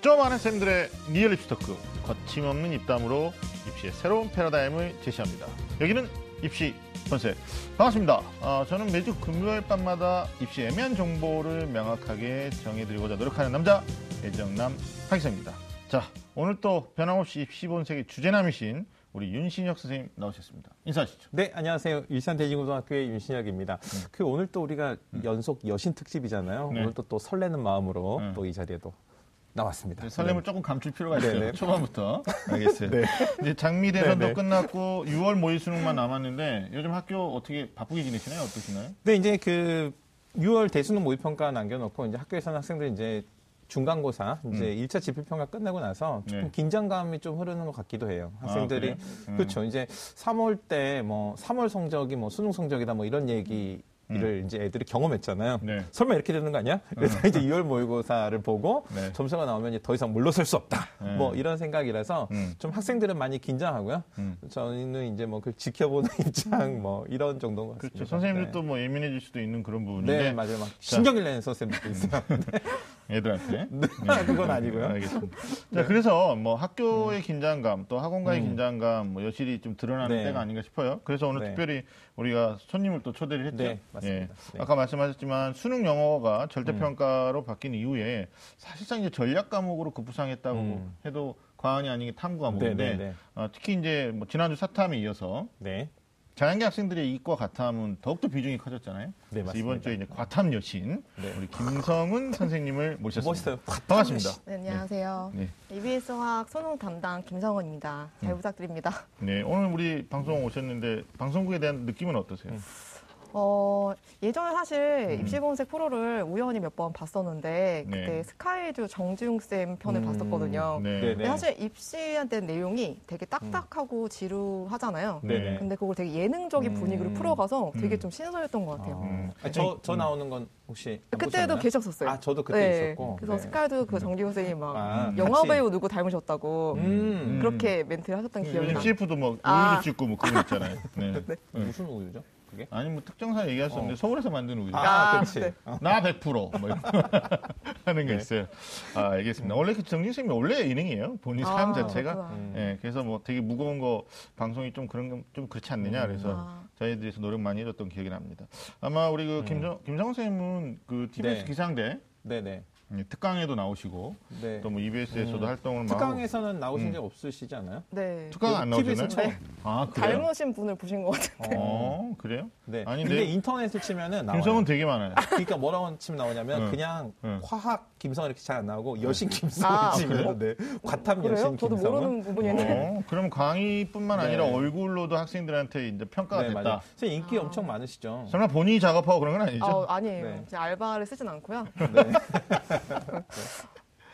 좀 아는 쌤들의 real 입시 talk 거침없는 입담으로 입시의 새로운 패러다임을 제시합니다. 여기는 입시 본색 반갑습니다. 어, 저는 매주 금요일 밤마다 입시 애매한 정보를 명확하게 정해드리고자 노력하는 남자 애정남 하기성입니다. 자 오늘 또 변함없이 입시 본색의 주제남이신 우리 윤신혁 선생님 나오셨습니다. 인사하시죠. 네, 안녕하세요. 일산대진고등학교의 윤신혁입니다. 그 오늘 또 우리가 연속 여신 특집이잖아요. 네. 오늘 또, 또 설레는 마음으로 음. 또이 자리에도 나왔습니다. 네, 설렘을 조금 감출 필요가 있어요. 네네. 초반부터. 알겠어요. 네. 이제 장미 대선도 네네. 끝났고 6월 모의 수능만 남았는데 요즘 학교 어떻게 바쁘게 지내시나요? 어떠시나요? 네, 이제 그 6월 대수능 모의평가 남겨놓고 이제 학교에서는 학생들이 이제 중간고사 이제 일 1차 지필평가 끝내고 나서 조금 음. 네. 긴장감이 좀 흐르는 것 같기도 해요. 학생들이 그래요? 음. 그렇죠. 이제 3월 때 뭐 3월 성적이 뭐 수능 성적이다 뭐 이런 얘기 를 이제 애들이 경험했잖아요. 음. 네. 설마 이렇게 되는 거 아니야? 그래서 이제 2월 모의고사를 보고 네. 점수가 나오면 이제 더 이상 물러설 수 없다. 네. 뭐 이런 생각이라서 음. 좀 학생들은 많이 긴장하고요. 음. 저희는 이제 뭐 그 지켜보는 입장 뭐 이런 정도인 것 같습니다. 그렇죠. 선생님들도 네. 뭐 예민해질 수도 있는 그런 부분인데 네, 맞아요. 막 신경을 내는 선생님들도 있어요. 애들한테. 네, 그건 아니고요. 알겠습니다. 자, 그래서 뭐 학교의 긴장감, 또 학원과의 음. 긴장감, 뭐 여실히 좀 드러나는 네. 때가 아닌가 싶어요. 그래서 오늘 네. 특별히 우리가 손님을 또 초대를 했죠. 네, 맞습니다. 네. 아까 말씀하셨지만 수능 영어가 음. 절대평가로 바뀐 이후에 사실상 이제 전략 과목으로 급부상했다고 음. 해도 과언이 아닌 게 탐구 과목인데 네, 네, 네. 어, 특히 이제 뭐 지난주 사탐에 이어서 네. 자연계 학생들의 이과 과탐은 더욱더 비중이 커졌잖아요. 네, 그래서 맞습니다. 이번 주에 이제 과탐 여신 네. 우리 김성은 선생님을 모셨습니다. 멋있어요. 반갑습니다. 네, 안녕하세요. 네. EBS 화학 수능 담당 김성원입니다. 잘 음. 부탁드립니다. 네, 오늘 우리 방송 오셨는데 방송국에 대한 느낌은 어떠세요? 음. 어, 예전에 사실 음. 입시본색 프로를 우연히 몇 번 봤었는데 네. 그때 스카이주 정지웅 쌤 편을 음, 봤었거든요. 네. 네, 근데 사실 입시한테 내용이 되게 딱딱하고 지루하잖아요. 네, 네. 근데 그걸 되게 예능적인 음. 분위기로 풀어가서 되게 음. 좀 신선했던 것 같아요. 음. 아, 저, 저 나오는 건 혹시 안 그때도? 계셨었어요. 아, 저도 그때 네. 있었고. 그래서 네. 스카이주 그 정지웅 쌤이 막 아, 영화 같이. 배우 누구 닮으셨다고 음. 그렇게 멘트를 하셨던 기억이 요즘 나요. CF도 뭐 우유도 아. 찍고 뭐 그런 거 있잖아요. 네. 네. 무슨 우유죠? 그게? 아니 뭐 특정사 얘기할 수 없는데 어. 서울에서 만든 우유. 아, 아, 그렇지. 네. 어. 나 100%. 뭐 이런 하는 게 네. 있어요. 아, 알겠습니다. 원래 그 정진 쌤이 원래 예능이에요. 본인 삶 아, 자체가. 그렇구나. 음. 예, 그래서 뭐 되게 무거운 거 방송이 좀 그런 건좀 그렇지 않느냐 그래서 아. 저희들에서 노력 많이 해줬던 기억이 납니다. 아마 우리 그 김정 김정은 쌤은 그 TBS 네. 기상대 네네. 예, 특강에도 나오시고 네. 또뭐 EBS에서도 음. 활동을 막 하고 특강에서는 나오신 음. 적 없으시지 않아요? 네. 특강 안 나오셨나요? 처음. 아 그래요? 닮으신 분을 보신 것 같아요. 어 그래요? 네. 아니, 근데 내- 인터넷을 치면은 나와요. 김성은 되게 많아요. 그러니까 뭐라고 치면 나오냐면 응. 그냥 응. 화학 김성 이렇게 잘 안 나오고 여신 김성 아, 네. 과탐 그래요? 여신 저도 김성은 모르는 부분이었는데. 어, 그럼 강의뿐만 아니라 네. 얼굴로도 학생들한테 이제 평가가 네, 됐다. 맞아요. 선생님 인기 아. 엄청 많으시죠. 설마 본인이 작업하고 그런 건 아니죠? 아, 아니에요. 네. 이제 알바를 쓰진 않고요. 네.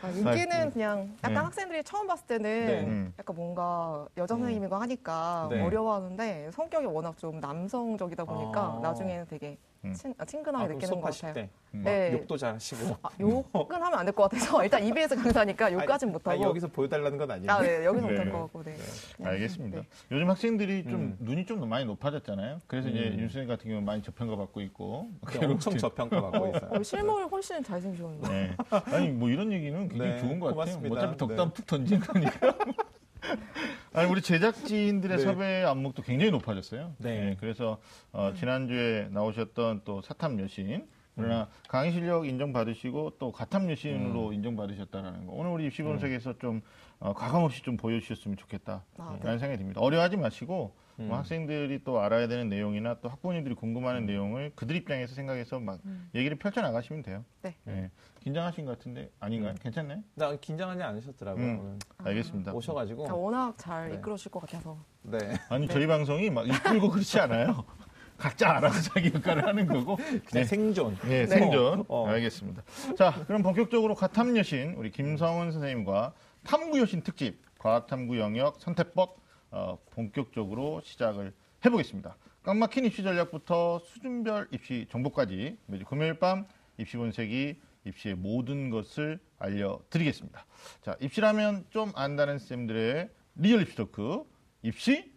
아, 인기는 그냥 약간 네. 학생들이 처음 봤을 때는 네. 음. 약간 뭔가 여자 선생님이고 하니까 네. 어려워하는데 성격이 워낙 좀 남성적이다 보니까 아. 나중에는 되게 음. 친, 아, 친근하게 아, 느끼는 것 같아요. 때 음. 네. 욕도 잘 하시고. 아, 욕은 하면 안 될 것 같아서 일단 EBS 강사니까 욕까진 못하고. 여기서 보여달라는 건 아니에요. 아, 네, 여기서 네. 못할 것 같고, 네. 그냥, 알겠습니다. 네. 요즘 학생들이 좀 음. 눈이 좀 많이 높아졌잖아요. 그래서 이제 음. 윤수님 같은 경우는 많이 저평가 받고 있고. 엄청 저평가 받고 있어요. 어, 실물 훨씬 잘생기셨는데. 네. 아니 뭐 이런 얘기는 굉장히 네, 좋은 것 같아요. 고맙습니다. 어차피 덕담 네. 툭 던진 거니까. 아니 우리 제작진들의 네. 섭외 안목도 굉장히 높아졌어요. 네. 그래서 어, 지난주에 나오셨던 또 사탐 여신 그러나 강의 실력 인정받으시고 또 가탐 여신으로 인정받으셨다라는 거. 오늘 우리 입시 분석에서 좀 어, 과감 없이 좀 보여주셨으면 좋겠다. 아, 라는 생각이 듭니다. 어려워하지 마시고 음. 뭐 학생들이 또 알아야 되는 내용이나 또 학부모님들이 궁금해하는 내용을 그들 입장에서 생각해서 막 음. 얘기를 펼쳐 나가시면 돼요. 네. 예. 긴장하신 것 같은데 아닌가요? 괜찮나요? 나 긴장하지 않으셨더라고요. 음. 오늘. 알겠습니다. 오셔가지고. 아, 워낙 잘 네. 이끌어주실 것 같아서. 네. 아니 저희 방송이 막 이끌고 그렇지 않아요. 각자 알아서 자기 역할을 하는 거고. 그냥 네. 생존. 네, 생존. 어. 알겠습니다. 자, 그럼 본격적으로 과탐 여신 우리 김성은 선생님과 탐구 여신 특집 과학탐구 영역 선택법 어, 본격적으로 시작을 해보겠습니다. 꽉 막힌 입시 전략부터 수준별 입시 정보까지 매주 금요일 밤 입시 본색이 입시의 모든 것을 알려드리겠습니다. 자, 입시라면 좀 안다는 쌤들의 real 입시 talk 입시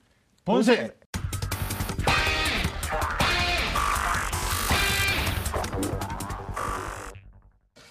본색.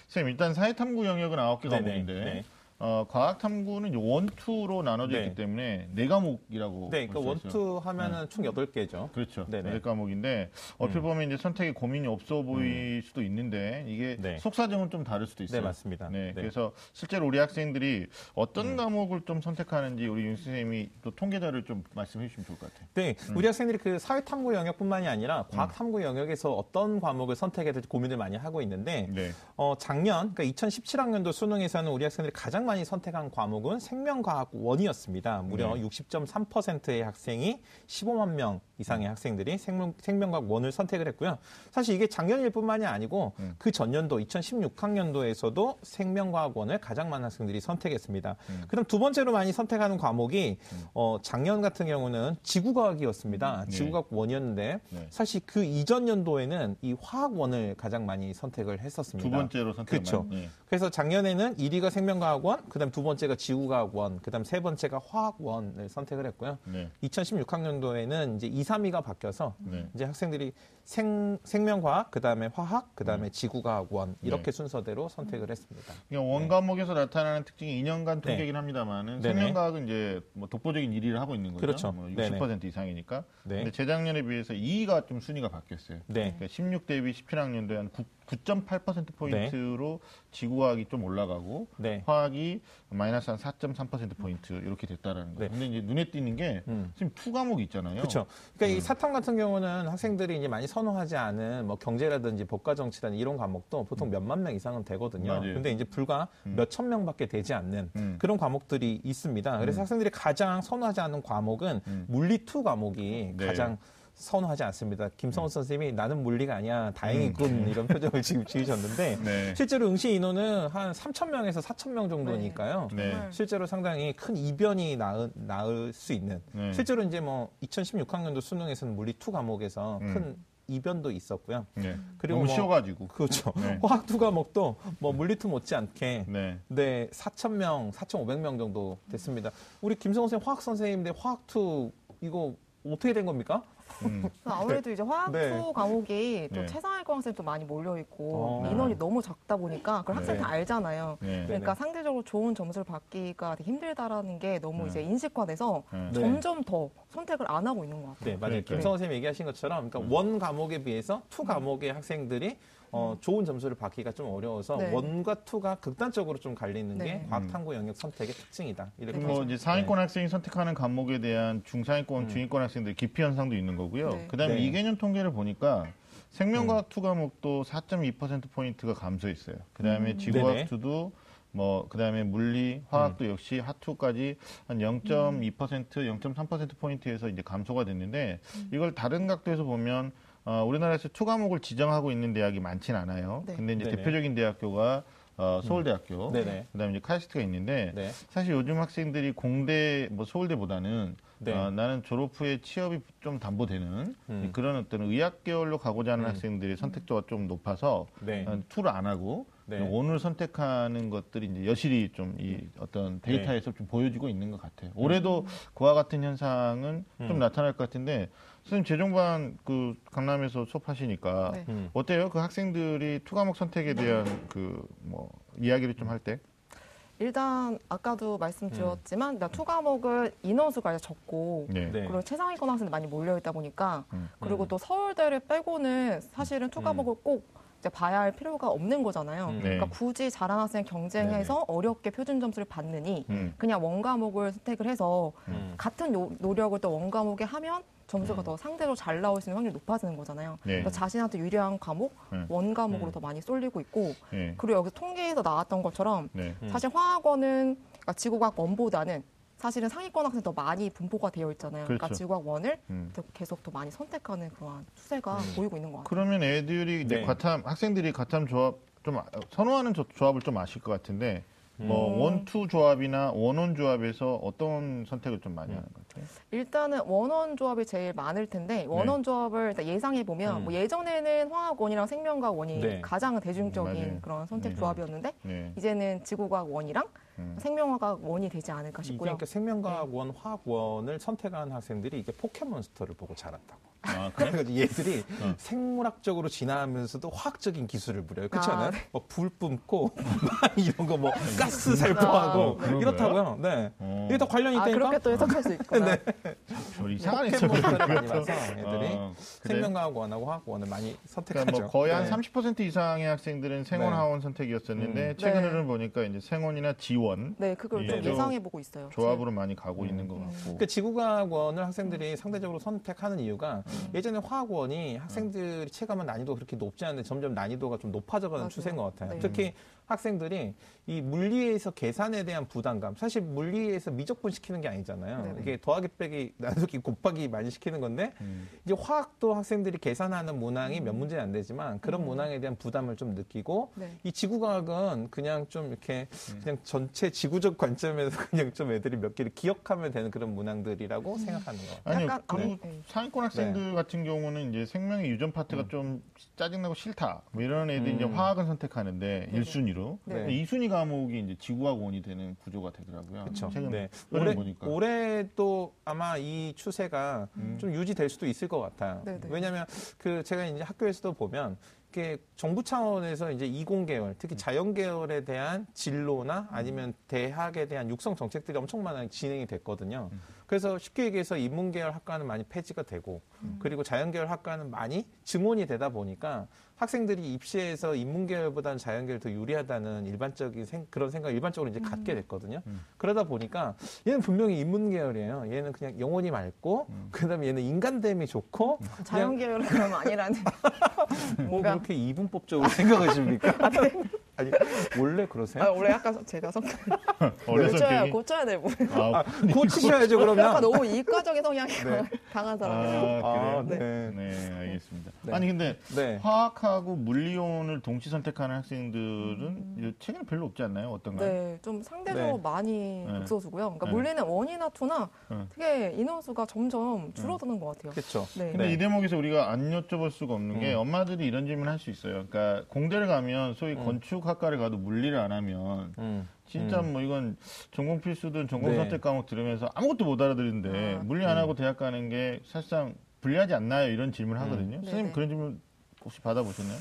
선생님 일단 사회탐구 영역은 아홉 개 과목인데 네. 어, 과학 탐구는 이제 원투로 나눠져 네. 있기 때문에 네 과목이라고. 네, 그러니까. 원투 하면은 총 8개죠. 그렇죠. 네네. 음. 네 과목인데 어떻게 보면 이제 선택에 고민이 없어 보일 수도 있는데 이게 네. 속사정은 좀 다를 수도 있어요. 네, 맞습니다. 네, 네. 그래서 실제로 우리 학생들이 어떤 과목을 좀 선택하는지 우리 윤 선생님이 또 통계자를 좀 말씀해 주시면 좋을 것 같아요. 네, 음. 우리 학생들이 그 사회 탐구 영역뿐만이 아니라 과학 탐구 영역에서 어떤 과목을 선택해야 될지 고민을 많이 하고 있는데 네. 어, 작년, 그러니까 2017학년도 수능에서는 우리 학생들이 가장 많이 선택한 과목은 생명과학 원이었습니다. 무려 네. 60.3%의 학생이 15만 명 이상의 학생들이 생명, 생명과학 원을 선택을 했고요. 사실 이게 작년일 뿐만이 아니고 음. 그 전년도 2016학년도에서도 생명과학 원을 가장 많은 학생들이 선택했습니다. 음. 그다음 두 번째로 많이 선택하는 과목이 어, 작년 같은 경우는 지구과학이었습니다. 네. 지구과학 원이었는데 네. 사실 그 이전 연도에는 이 화학원을 가장 많이 선택을 두 했었습니다. 번째로 선택 그렇죠. 예. 그래서 작년에는 1위가 생명과학원, 그다음 두 번째가 지구과학원, 그다음 세 번째가 화학원을 선택을 했고요. 네. 2016학년도에는 이제 2, 3위가 바뀌어서 네. 이제 학생들이 생, 생명과학, 그 다음에 화학, 그 다음에 지구과학 one 이렇게 네. 순서대로 선택을 했습니다. 그러니까 one 과목에서 나타나는 특징이 2년간 네. 통계긴 합니다만은. 생명과학은 이제 뭐 독보적인 1위를 하고 있는 거죠. 그렇죠. 뭐 네네. 60% 이상이니까. 네. 근데 재작년에 비해서 2위가 좀 순위가 바뀌었어요. 네. 그러니까 16 대비 17학년도에 한 9.8% 포인트로 지구과학이 좀 올라가고 네. 화학이 마이너스 한 4.3% 포인트 이렇게 됐다라는 거예요. 네. 근데 이제 눈에 띄는 게 음. 지금 two 과목이 있잖아요. 그렇죠. 그러니까 이 사탐 같은 경우는 학생들이 이제 많이 선호하지 않은 뭐 경제라든지 법과 정치라든지 이런 과목도 보통 몇만 명 이상은 되거든요. 맞아요. 근데 이제 불과 몇천 명밖에 되지 않는 음. 그런 과목들이 있습니다. 그래서 학생들이 가장 선호하지 않는 과목은 음. 물리 two 과목이 네. 가장 선호하지 않습니다. 김성호 선생님이 나는 물리가 아니야. 다행이군. 이런 표정을 지금 지으셨는데 음. 네. 실제로 응시 인원은 한 3천 명에서 4천 명 정도니까요. 네. 정말 실제로 상당히 큰 이변이 나을, 나을 수 있는 네. 실제로 이제 뭐 2016학년도 수능에서는 물리 two 과목에서 음. 큰 이변도 있었고요. 네. 그리고 너무 뭐- 쉬워가지고. 그렇죠. 네. 화학 two 과목도 뭐 물리 two 못지않게 네. 네 4천 명, 4,500명 정도 됐습니다. 우리 김성호 선생 화학 선생님인데 화학 two 이거 어떻게 된 겁니까? 음. 아무래도 이제 화학 네. two 과목이 또 네. 최상위권 학생도 많이 몰려 있고 어. 인원이 너무 작다 보니까 그걸 학생 네. 다 알잖아요. 네. 그러니까 상대적으로 좋은 점수를 받기가 되게 힘들다라는 게 너무 네. 이제 인식화돼서 네. 점점 더 선택을 안 하고 있는 것 같아요. 네, 맞아요. 김성호 선생님이 얘기하신 것처럼 그러니까 one 과목에 비해서 two 과목의 학생들이 어, 좋은 점수를 받기가 좀 어려워서 네. one과 two가 극단적으로 좀 갈리는 게 네. 과학탐구 영역 선택의 특징이다. 이렇게 뭐 이제 상위권 학생이 선택하는 과목에 대한 중상위권, 음. 중위권 학생들 기피 현상도 있는 거고요. 네. 그다음에 네. 음. 이 개년 통계를 보니까 생명과학 two 과목도 4.2% 포인트가 감소했어요. 그다음에 네네. 지구과학 two도 뭐 그다음에 물리, 화학도 음. 역시 화 two까지 한 0.2%, 0.3% 포인트에서 이제 감소가 됐는데 음. 이걸 다른 각도에서 보면 어, 우리나라에서 two 과목을 지정하고 있는 대학이 많지는 않아요. 네. 근데 이제 네네. 대표적인 대학교가 어, 서울대학교, 네네. 그다음에 이제 카이스트가 있는데 네. 사실 요즘 학생들이 공대 뭐 서울대보다는 네. 어, 나는 졸업 후에 취업이 좀 담보되는 음. 그런 어떤 의학 계열로 가고자 하는 음. 학생들의 선택도가 좀 높아서 네. 어, two를 안 하고 네. one을 선택하는 것들이 이제 여실히 좀 이 어떤 데이터에서 좀 보여지고 있는 것 같아요. 올해도 그와 같은 현상은 좀 음. 나타날 것 같은데 선생님 재정반 그 강남에서 수업하시니까 네. 음. 어때요? 그 학생들이 two 과목 선택에 대한 그 뭐 이야기를 좀 할 때? 일단 아까도 말씀드렸지만 일단 two 과목은 인원수가 이제 적고 네. 네. 그리고 최상위권 학생들 많이 몰려 있다 보니까 음. 그리고 음. 또 서울대를 빼고는 사실은 two 음. 과목을 꼭 이제 봐야 할 필요가 없는 거잖아요. 음. 그러니까 굳이 잘하는 학생 경쟁해서 어렵게 표준 점수를 받느니 음. 그냥 one 과목을 선택을 해서 음. 같은 노, 노력을 또 one 과목에 하면 점수가 음. 더 상대로 잘 나올 수 있는 확률이 높아지는 거잖아요. 네. 그래서 자신한테 유리한 과목 네. 원 과목으로 음. 더 많이 쏠리고 있고 네. 그리고 여기서 통계에서 나왔던 것처럼 네. 음. 사실 화학원은 그러니까 지구과학 원보다는 사실은 상위권 학생 더 많이 분포가 되어 있잖아요. 그러니까 그렇죠. 지구과학 원을 음. 더 계속 더 많이 선택하는 그러한 추세가 음. 보이고 있는 것 같아요. 그러면 애들이 이제 네. 과탐 학생들이 과탐 조합 좀 아- 선호하는 조- 조합을 좀 아실 것 같은데 뭐 음. 원투 조합이나 원원 조합에서 어떤 선택을 좀 많이 음. 하는 것 같아요? 일단은 원원 조합이 제일 많을 텐데 원원 조합을 예상해 보면 네. 음. 뭐 예전에는 화학원이랑 생명과학 원이 네. 가장 대중적인 맞아요. 그런 선택 네. 조합이었는데 네. 이제는 지구과학 원이랑 음. 생명과학 원이 되지 않을까 이게 싶고요. 그러니까 생명과학 원, 화학 원을 선택한 학생들이 이게 포켓몬스터를 보고 자랐다고. 아, 그래? 그래가지고 얘들이 어. 생물학적으로 진화하면서도 화학적인 기술을 부려요. 그렇지 아, 않아요? 네. 뭐불 뿜고 막 이런 거 뭐 가스 살포하고 아, 이렇다고요. 네. 어. 이게 다 관련이 아, 있다니까. 그렇게 또 해석할 수 있구나. 네. 별 이상한 포켓몬스터를 많이. 봐서 애들이 어, 그래? 생명과학 원하고 화학 원을 많이 선택하죠. 그러니까 뭐 거의 한 네. 30% 이상의 학생들은 생원 네. 하원 선택이었었는데 음. 최근에는 네. 보니까 이제 생원이나 지원 네, 그걸 예, 좀좀 예상해 보고 있어요. 조합으로 많이 가고 음. 있는 것 같고. 그 지구과학원을 학생들이 상대적으로 선택하는 이유가 음. 예전에 화학원이 학생들이 체감한 난이도가 그렇게 높지 않은데 점점 난이도가 좀 높아져가는 맞아요. 추세인 것 같아요. 네. 특히 학생들이 이 물리에서 계산에 대한 부담감, 사실 물리에서 미적분 시키는 게 아니잖아요. 네네. 이게 더하기 빼기 나누기 곱하기 많이 시키는 건데 음. 이제 화학도 학생들이 계산하는 문항이 몇 문제는 안 되지만 그런 음. 문항에 대한 부담을 좀 느끼고 네. 이 지구과학은 그냥 좀 이렇게 음. 그냥 전체 지구적 관점에서 그냥 좀 애들이 몇 개를 기억하면 되는 그런 문항들이라고 생각하는 것 같아요. 아니요. 그리고 아, 네. 상위권 학생들 같은 경우는 이제 생명의 유전 파트가 음. 좀 짜증나고 싫다. 뭐 이런 애들이 이제 음. 화학을 선택하는데 네네. 1순위로. 네. 2순위 과목이 이제 지구학 원이 되는 구조가 되더라고요. 그렇죠. 최근 네. 올해 올해 보니까. 올해 또 아마 이 추세가 음. 좀 유지될 수도 있을 것 같아요. 네네. 왜냐하면 그 제가 이제 학교에서도 보면 이게 정부 차원에서 이제 이공 계열, 특히 음. 자연 계열에 대한 진로나 아니면 대학에 대한 육성 정책들이 엄청 많이 진행이 됐거든요. 음. 그래서 쉽게 얘기해서 인문 계열 학과는 많이 폐지가 되고 음. 그리고 자연 계열 학과는 많이 증원이 되다 보니까 학생들이 입시에서 인문 계열보다는 자연 계열이 더 유리하다는 일반적인 생- 그런 생각 을 일반적으로 이제 갖게 됐거든요. 음. 그러다 보니까 얘는 분명히 인문 계열이에요. 얘는 그냥 영혼이 맑고 음. 그다음에 얘는 인간됨이 좋고 자연 계열은 그럼 아니라는. 뭐 뭔가 그렇게 이분법적으로 생각하십니까? 아 니 원래 그러세요? 아, 원래 약간 제가 성격 어려서 고쳐야 고쳐야 돼. 뭐. 아, 고치셔야죠 그러면. 약간 너무 이과적인 성향이 강한 사람이에요. 아, 아, 그래요? 네. 네, 알겠습니다. 네. 아니 근데 네. 화학하고 물리온을 동시 선택하는 학생들은 이제 최근에 별로 없지 않나요? 어떤가요? 네, 좀 상대적으로 네. 많이 네. 극소수고요. 그러니까 네. 물리는 원이나 투나 네. 되게 인원수가 점점 줄어드는 것 같아요. 그렇죠. 네. 근데 네. 이 대목에서 우리가 안 여쭤볼 수가 없는 게 음. 엄마들이 이런 질문 할수 있어요. 그러니까 공대를 가면 소위 음. 건축 학과를 가도 물리를 안 하면 음. 진짜 음. 뭐 이건 전공 필수든 전공 네. 선택 과목 들으면서 아무것도 못 알아들는데 아. 물리 안 음. 하고 대학 가는 게 사실상 불리하지 않나요? 이런 질문 하거든요. 음. 선생님 네네. 그런 질문 혹시 받아보셨나요?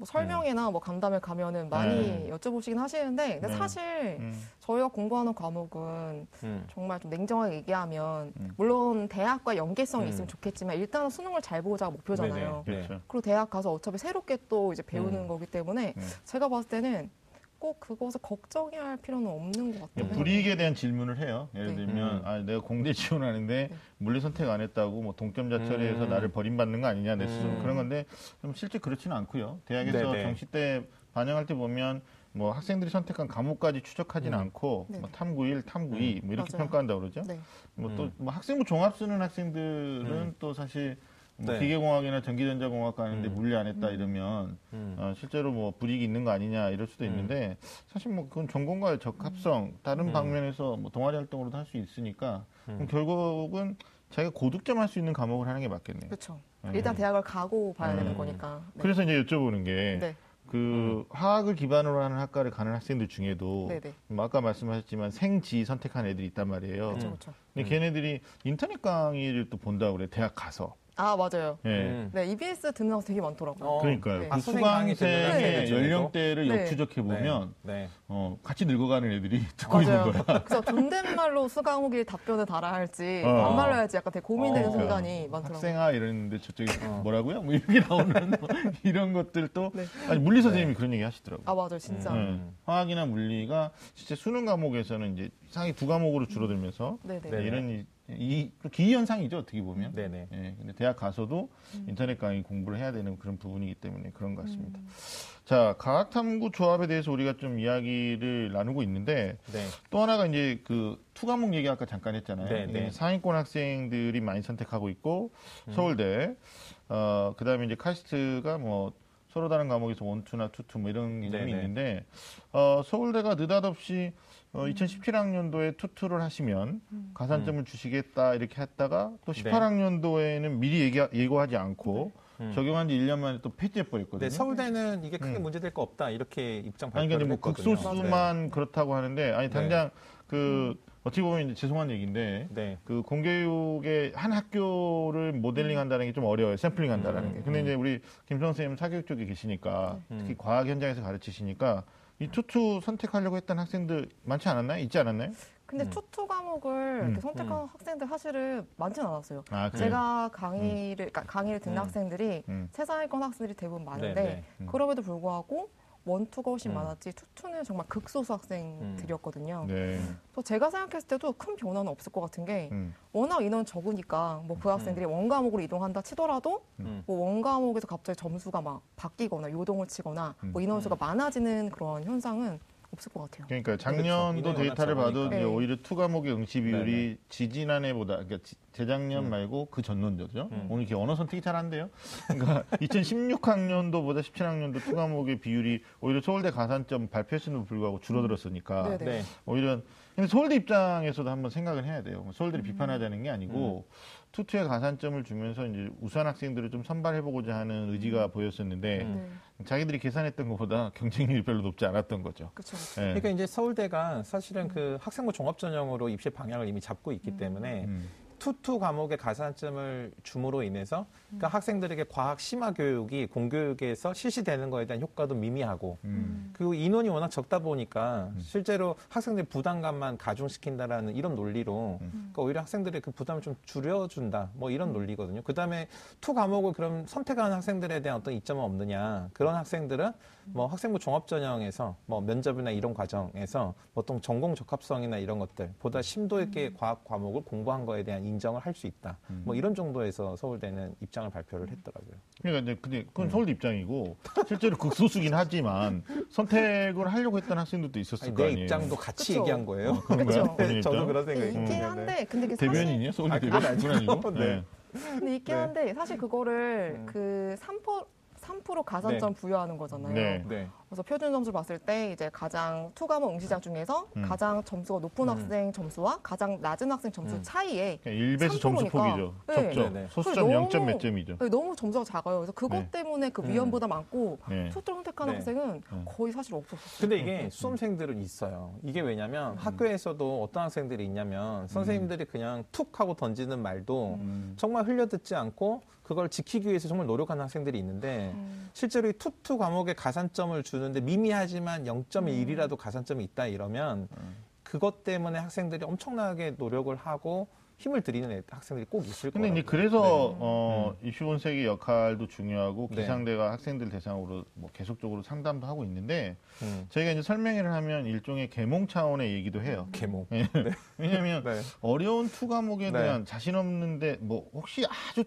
뭐 설명이나 뭐 간담회 가면은 많이 네. 여쭤보시긴 하시는데 근데 네. 사실 음. 저희가 공부하는 과목은 음. 정말 좀 냉정하게 얘기하면 음. 물론 대학과 연계성이 음. 있으면 좋겠지만 일단은 수능을 잘 보자가 목표잖아요. 네네. 그렇죠. 그리고 대학 가서 어차피 새롭게 또 이제 배우는 음. 거기 때문에 음. 제가 봤을 때는 꼭 그것을 걱정해야 할 필요는 없는 것 같아요. 그러니까 불이익에 대한 질문을 해요. 예를 네. 들면 음. 아 내가 공대 지원하는데 네. 물리 선택 안 했다고 뭐 동점자 처리해서 음. 나를 버림받는 거 아니냐 내 스스로 음. 그런 건데 좀 실제 그렇지는 않고요. 대학에서 네네. 정시 때 반영할 때 보면 뭐 학생들이 선택한 과목까지 추적하지는 음. 않고 네. 뭐 탐구 1, 탐구 2뭐 이렇게 맞아요. 평가한다 고 그러죠. 네. 뭐또 음. 뭐 학생부 종합 쓰는 학생들은 음. 또 사실 뭐 네. 기계공학이나 전기전자공학 가는데 음. 물리 안 했다 이러면 음. 어, 실제로 뭐 불이익이 있는 거 아니냐 이럴 수도 음. 있는데 사실 뭐 그건 전공과의 적합성 다른 음. 방면에서 뭐 동아리 활동으로도 할 수 있으니까 그럼 음. 결국은 자기가 고득점 할 수 있는 과목을 하는 게 맞겠네요. 그렇죠. 네. 일단 대학을 가고 봐야 되는 음. 거니까. 네. 그래서 이제 여쭤보는 게 네. 그 화학을 기반으로 하는 학과를 가는 학생들 중에도 네, 네. 뭐 아까 말씀하셨지만 생지 선택한 애들이 있단 말이에요. 그렇죠, 음. 그렇죠. 근데 음. 걔네들이 인터넷 강의를 또 본다고 그래 대학 가서. 아 맞아요. 예. 음. 네, EBS 듣는 학생 되게 많더라고요. 어. 그러니까요. 네. 그 아, 강의 듣는 수강생의 중에도? 연령대를 네. 역추적해 보면 네. 어, 같이 늙어가는 애들이 듣고 있는 맞아요. 거야. 그래서 존댓말로 수강 후기 답변을 달아야 할지 어. 반말로 해야 할지 약간 되게 고민되는 어. 순간이 많더라고요. 학생아 이랬는데 저쪽에 어. 뭐라고요? 뭐 이렇게 나오는 뭐 이런 것들도 네. 아니 물리 선생님이 그런 얘기 하시더라고요. 아 맞아요, 진짜. 음. 네. 화학이나 물리가 진짜 수능 과목에서는 이제 상위 두 과목으로 줄어들면서 네, 네. 네. 이런 이, 이 기이 현상이죠 어떻게 보면. 네네. 예, 근데 대학 가서도 음. 인터넷 강의 공부를 해야 되는 그런 부분이기 때문에 그런 것 같습니다. 음. 자, 과학탐구 조합에 대해서 우리가 좀 이야기를 나누고 있는데 네. 또 하나가 이제 그 투과목 얘기 아까 잠깐 했잖아요. 네, 이게 네. 상위권 학생들이 많이 선택하고 있고 음. 서울대 어 그다음에 이제 카이스트가 뭐 서로 다른 과목에서 원투나 투투 뭐 이런 개념이 네, 네. 있는데 어 서울대가 느닷없이 어 2017학년도에 투투를 하시면 음. 가산점을 주시겠다 이렇게 했다가 또 네. 18학년도에는 미리 얘기, 예고하지 않고 음. 적용한 지 1년 만에 또 폐지해 버렸거든요. 네, 서울대는 이게 크게 음. 문제될 거 없다 이렇게 입장 아니 발표를 그러니까 뭐 했거든요. 극소수만 그렇다고 하는데 아니 당장 그 어떻게 보면 이제 죄송한 얘기인데 네. 그 공교육의 한 학교를 모델링한다는 게 좀 어려워요. 샘플링한다는 게. 근데 이제 우리 김성 선생님 사교육 쪽에 계시니까 특히 과학 현장에서 가르치시니까 이 투투 선택하려고 했던 학생들 많지 않았나요? 있지 않았나요? 근데 음. 투투 과목을 음. 이렇게 선택한 학생들 사실은 많지는 않았어요. 아, 그래요? 제가 강의를 그러니까 강의를 듣는 음. 학생들이 음. 최상위권 학생들이 대부분 많은데 네, 네. 음. 그럼에도 불구하고 one two가 훨씬 음. 많았지 two two는 정말 극소수 학생들이었거든요. 네. 또 제가 생각했을 때도 큰 변화는 없을 것 같은 게 음. 워낙 인원 적으니까 뭐 그 학생들이 one 과목으로 이동한다 치더라도 음. 뭐 one 과목에서 갑자기 점수가 막 바뀌거나 요동을 치거나 음. 뭐 인원수가 많아지는 그런 현상은 없을 것 같아요. 그러니까. 작년도 데이터를 봐도 네. 오히려 two 과목의 응시 비율이 네네. 지지난해보다 그러니까 지- 재작년 음. 말고 그 전년도죠. 음. 오늘 이렇게 언어 선택이 잘 안 돼요. 그러니까 2016학년도보다 17학년도 two 과목의 비율이 오히려 서울대 가산점 발표했음에도 불구하고 줄어들었으니까 네네. 네. 오히려 근데 서울대 입장에서도 한번 생각을 해야 돼요. 뭐 서울대를 음. 비판하자는 게 아니고 two two에 가산점을 주면서 이제 우수한 학생들을 좀 선발해보고자 하는 의지가 보였었는데 음. 네. 자기들이 계산했던 것보다 경쟁률이 별로 높지 않았던 거죠. 그렇죠. 예. 그러니까 이제 서울대가 사실은 그 학생부 종합 전형으로 입시 방향을 이미 잡고 있기 때문에 음. two two 과목의 가산점을 줌으로 인해서 그러니까 학생들에게 과학 심화 교육이 공교육에서 실시되는 거에 대한 효과도 미미하고 음. 그리고 인원이 워낙 적다 보니까 실제로 학생들 부담감만 가중시킨다라는 이런 논리로 그러니까 오히려 학생들의 그 부담을 좀 줄여준다 뭐 이런 논리거든요. 그 다음에 two 과목을 그럼 선택하는 학생들에 대한 어떤 이점은 없느냐. 그런 학생들은 뭐 학생부 종합 전형에서 뭐 면접이나 이런 과정에서 보통 전공 적합성이나 이런 것들 보다 심도 있게 과학 과목을 공부한 거에 대한 인정을 할 수 있다. 뭐 이런 정도에서 서울대는 입장을 발표를 했더라고요. 그러니까 이제 근데 그건 음. 서울대 입장이고 실제로 극소수긴 하지만 선택을 하려고 했던 학생들도 있었을 아니, 거내 아니에요. 입장도 같이 그쵸. 얘기한 거예요. 어. 본인 네, 저도? 그런 네, 생각이 있긴. 한데 근데 그 사실 대변인이에요? 서울대 아, 대변인? 아니고? 네. 근데 있긴 네. 한데 사실 그거를 음. 그 3%, 3% 가산점 부여하는 거잖아요. 네. 네. 그래서 표준 점수 봤을 때 이제 가장 two 과목 응시자 중에서 음. 가장 점수가 높은 음. 학생 점수와 가장 낮은 학생 점수 음. 차이에 그러니까 1배수 점수 3%니까. 폭이죠. 네. 적죠. 네네. 소수점 그래, 0점 너무- 몇 점이죠. 너무 점수가 작아요. 그래서 그것 네. 때문에 그 음. 위험보다 많고 네. 선택하는 네. 학생은 음. 거의 사실 없었어요. 근데 이게 수험생들은 있어요. 이게 왜냐면 학교에서도 어떤 학생들이 있냐면 선생님들이 그냥 툭 하고 던지는 말도 음. 정말 흘려듣지 않고 그걸 지키기 위해서 정말 노력하는 학생들이 있는데 음. 실제로 이 투투 과목에 가산점을 주는데 미미하지만 0.1이라도 가산점이 있다 이러면 그것 때문에 학생들이 엄청나게 노력을 하고 힘을 들이는 애- 학생들이 꼭 있을 근데 거예요. 이제 그래서 어, 입시본색의 역할도 중요하고 네. 기상대가 학생들 대상으로 뭐 계속적으로 상담도 하고 있는데 음, 저희가 이제 설명회를 하면 일종의 계몽 차원의 얘기도 해요. 계몽. 예. 왜냐하면 네. 어려운 two 과목에 네. 대한 자신 없는데 뭐 혹시 아주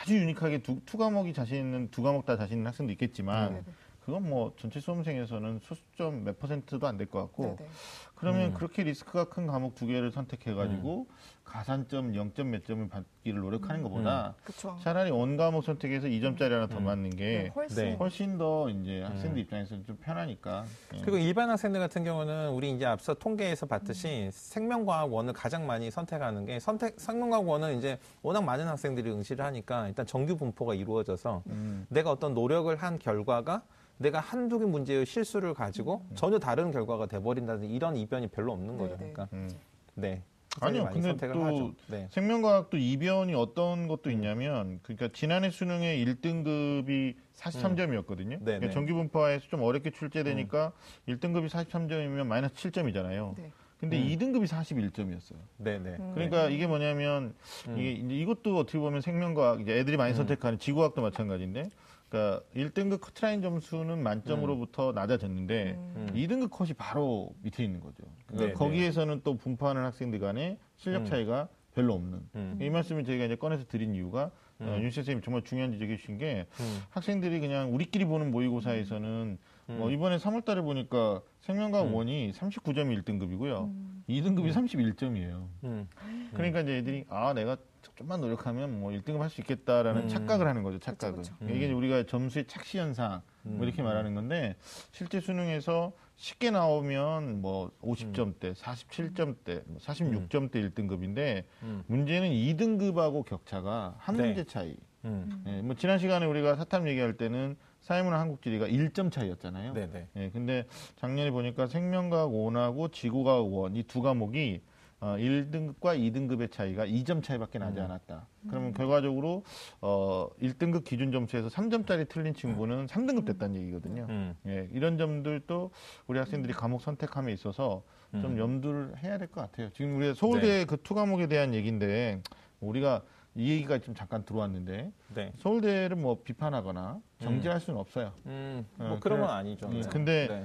아주 유니크하게 두, two 과목이 자신 있는 두 과목 다 자신 있는 학생도 있겠지만 네네. 그건 뭐 전체 수험생에서는 소수점 몇 퍼센트도 안 될 것 같고 네네. 그러면 음. 그렇게 리스크가 큰 과목 두 개를 선택해가지고 가산점 0점 몇 점을 받기를 노력하는 것보다 그렇죠. 차라리 원 과목 선택해서 2점짜리 하나 더 음. 맞는 네, 게 훨씬 네. 훨씬 더 이제 학생들 음. 입장에서는 좀 편하니까. 예. 그리고 일반 학생들 같은 경우는 우리 이제 앞서 통계에서 봤듯이 생명과학 원을 가장 많이 선택하는 게 선택 생명과학 원은 이제 워낙 많은 학생들이 응시를 하니까 일단 정규 분포가 이루어져서 음. 내가 어떤 노력을 한 결과가 내가 한두 개 문제의 실수를 가지고 전혀 다른 결과가 돼버린다든지 이런 이변이 별로 없는 거죠. 네, 네. 그러니까 음. 네. 아니요, 많이 근데 선택을 또 하죠. 네. 생명과학도 이변이 어떤 것도 있냐면 그러니까 지난해 수능의 1등급이 43점이었거든요. 네, 네. 정규 분파에서 좀 어렵게 출제되니까 1등급이 43점이면 마이너스 7점이잖아요. 네. 근데 음. 2등급이 41점이었어요. 네, 네. 음. 그러니까 이게 뭐냐면 음. 이게 이제 이것도 어떻게 보면 생명과학 이제 애들이 많이 음. 선택하는 지구과학도 마찬가지인데 그러니까 1등급 커트라인 점수는 만점으로부터 낮아졌는데 음. 음. 2등급 컷이 바로 밑에 있는 거죠. 그러니까 네, 거기에서는 또 분포하는 학생들 간의 실력 음. 차이가 별로 없는. 음. 이 말씀을 저희가 이제 꺼내서 드린 이유가 음. 어, 윤 선생님이 정말 중요한 지적해 주신 게 음. 학생들이 그냥 우리끼리 보는 모의고사에서는 음. 뭐 이번에 3월달에 보니까 생명과학 음. 원이 39점이 1등급이고요. 음. 2등급이 31점이에요. 음. 그러니까 이제 애들이 아 내가 좀만 노력하면 뭐 1등급 할 수 있겠다라는 음. 착각을 하는 거죠. 착각을. 그쵸, 그쵸. 이게 음. 우리가 점수의 착시 현상 음. 뭐 이렇게 말하는 건데 실제 수능에서 쉽게 나오면 뭐 50점대, 47점대, 뭐 46점대 1등급인데 음. 문제는 2등급하고 격차가 한 네. 문제 차이. 음. 예, 뭐 지난 시간에 우리가 사탐 얘기할 때는 사회문화 한국지리가 1점 차이였잖아요. 네, 네. 예, 근데 작년에 보니까 생명과학 원하고 지구과학 원이 두 과목이 어, 1등급과 2등급의 차이가 2점 차이밖에 나지 않았다. 그러면 결과적으로 어, 1등급 기준 점수에서 3점짜리 틀린 친구는 3등급 됐다는 얘기거든요. 음. 예, 이런 점들도 우리 학생들이 과목 선택함에 있어서 좀 음. 염두를 해야 될 것 같아요. 지금 우리가 서울대 그투 과목에 대한 얘기인데 우리가 이 얘기가 좀 잠깐 들어왔는데 네. 서울대를 뭐 비판하거나 정지할 수는 없어요. 음, 어, 뭐 그런 건. 아니죠. 음, 네. 근데 네.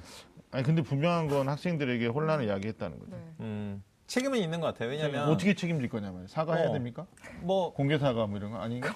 아니 근데 분명한 건 학생들에게 혼란을 야기했다는 거죠. 네. 음, 책임은 있는 것 같아요. 왜냐하면 뭐 어떻게 책임질 거냐면 사과해야 어. 됩니까? 뭐 공개 사과 뭐 이런 거 아닌가?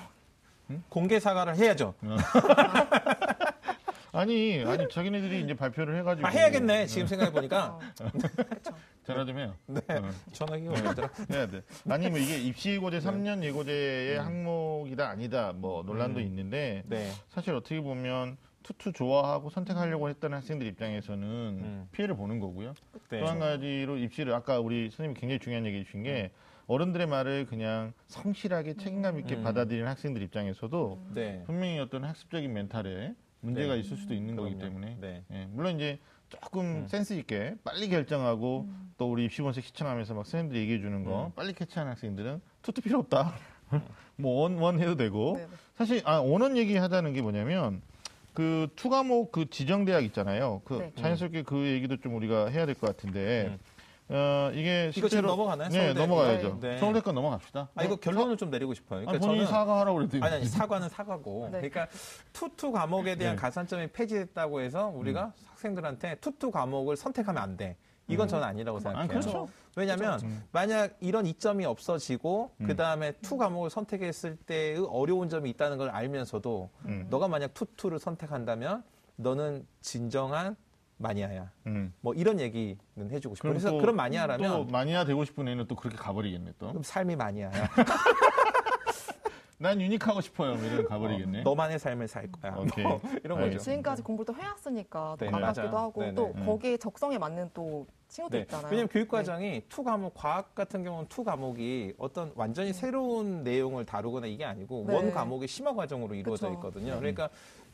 공개 사과를 해야죠. 아니 아니 자기네들이 이제 발표를 해가지고 아, 해야겠네. 지금 생각해 보니까 어, 그렇죠. 전화 좀 해요. 네. 어. 전화기가 오더라. 해야 돼. 아니 뭐 이게 입시고제 네. 3년 예고제의 항목이다 아니다 뭐 논란도 음. 있는데 네. 사실 어떻게 보면 two two 좋아하고 선택하려고 했던 학생들 입장에서는 음. 피해를 보는 거고요. 네. 또한 가지로 입시를 아까 우리 선생님이 굉장히 중요한 얘기 해주신 게 어른들의 말을 그냥 성실하게 책임감 있게 음. 받아들이는 학생들 입장에서도 네. 분명히 어떤 학습적인 멘탈에 문제가 네. 있을 수도 있는 거기 그럼요. 때문에 네. 예, 물론 이제 조금 음. 센스 있게 빨리 결정하고 또 우리 입시본색 시청하면서 막 선생님들이 얘기해 주는 거 음. 빨리 캐치하는 학생들은 two two 필요 없다. 뭐원원 해도 되고 네, 네. 사실 아 원원 얘기 하자는 게 뭐냐면 그 투과목 그 지정 대학 있잖아요. 그 네. 자연스럽게 그 얘기도 좀 우리가 해야 될 것 같은데 음. 어 이게 실제로 넘어가나요? 네 서울대? 넘어가야죠. 네. 서울대 건 넘어갑시다. 아 이거 결론을 좀 내리고 싶어요. 아니, 그러니까 본인이 저는 사과하라고 그랬더니 아니 아니 사과는 사과고. 네. 그러니까 투투 과목에 대한 네. 가산점이 폐지됐다고 해서 우리가 학생들한테 투투 과목을 선택하면 안 돼. 이건 저는 아니라고 생각해요. 아니, 그렇죠. 왜냐하면 음. 만약 이런 이점이 없어지고 음. 그 다음에 two 과목을 선택했을 때의 어려운 점이 있다는 걸 알면서도 음. 너가 만약 two two를 선택한다면 너는 진정한 마니아야. 음. 뭐 이런 얘기는 해주고 싶어요. 그래서 또- 그런 또 마니아라면 마니아 되고 싶은 애는 또 그렇게 가버리겠네 또. 그럼 삶이 마니아야. 난 유니크하고 싶어요. 뭐 이런 가버리겠네. 너만의 삶을 살 거야. 오케이. 뭐 이런 네. 거죠. 지금까지 공부를 또 해왔으니까 또 네, 반갑기도 맞아요. 하고 네네. 또 음. 거기에 적성에 맞는 또 친구들 네. 있잖아요. 왜냐면 교육 과정이 two 과목 과학 같은 경우는 two 과목이 어떤 완전히 새로운 내용을 다루거나 이게 아니고 네. one 과목의 심화 과정으로 이루어져 그쵸. 있거든요. 그러니까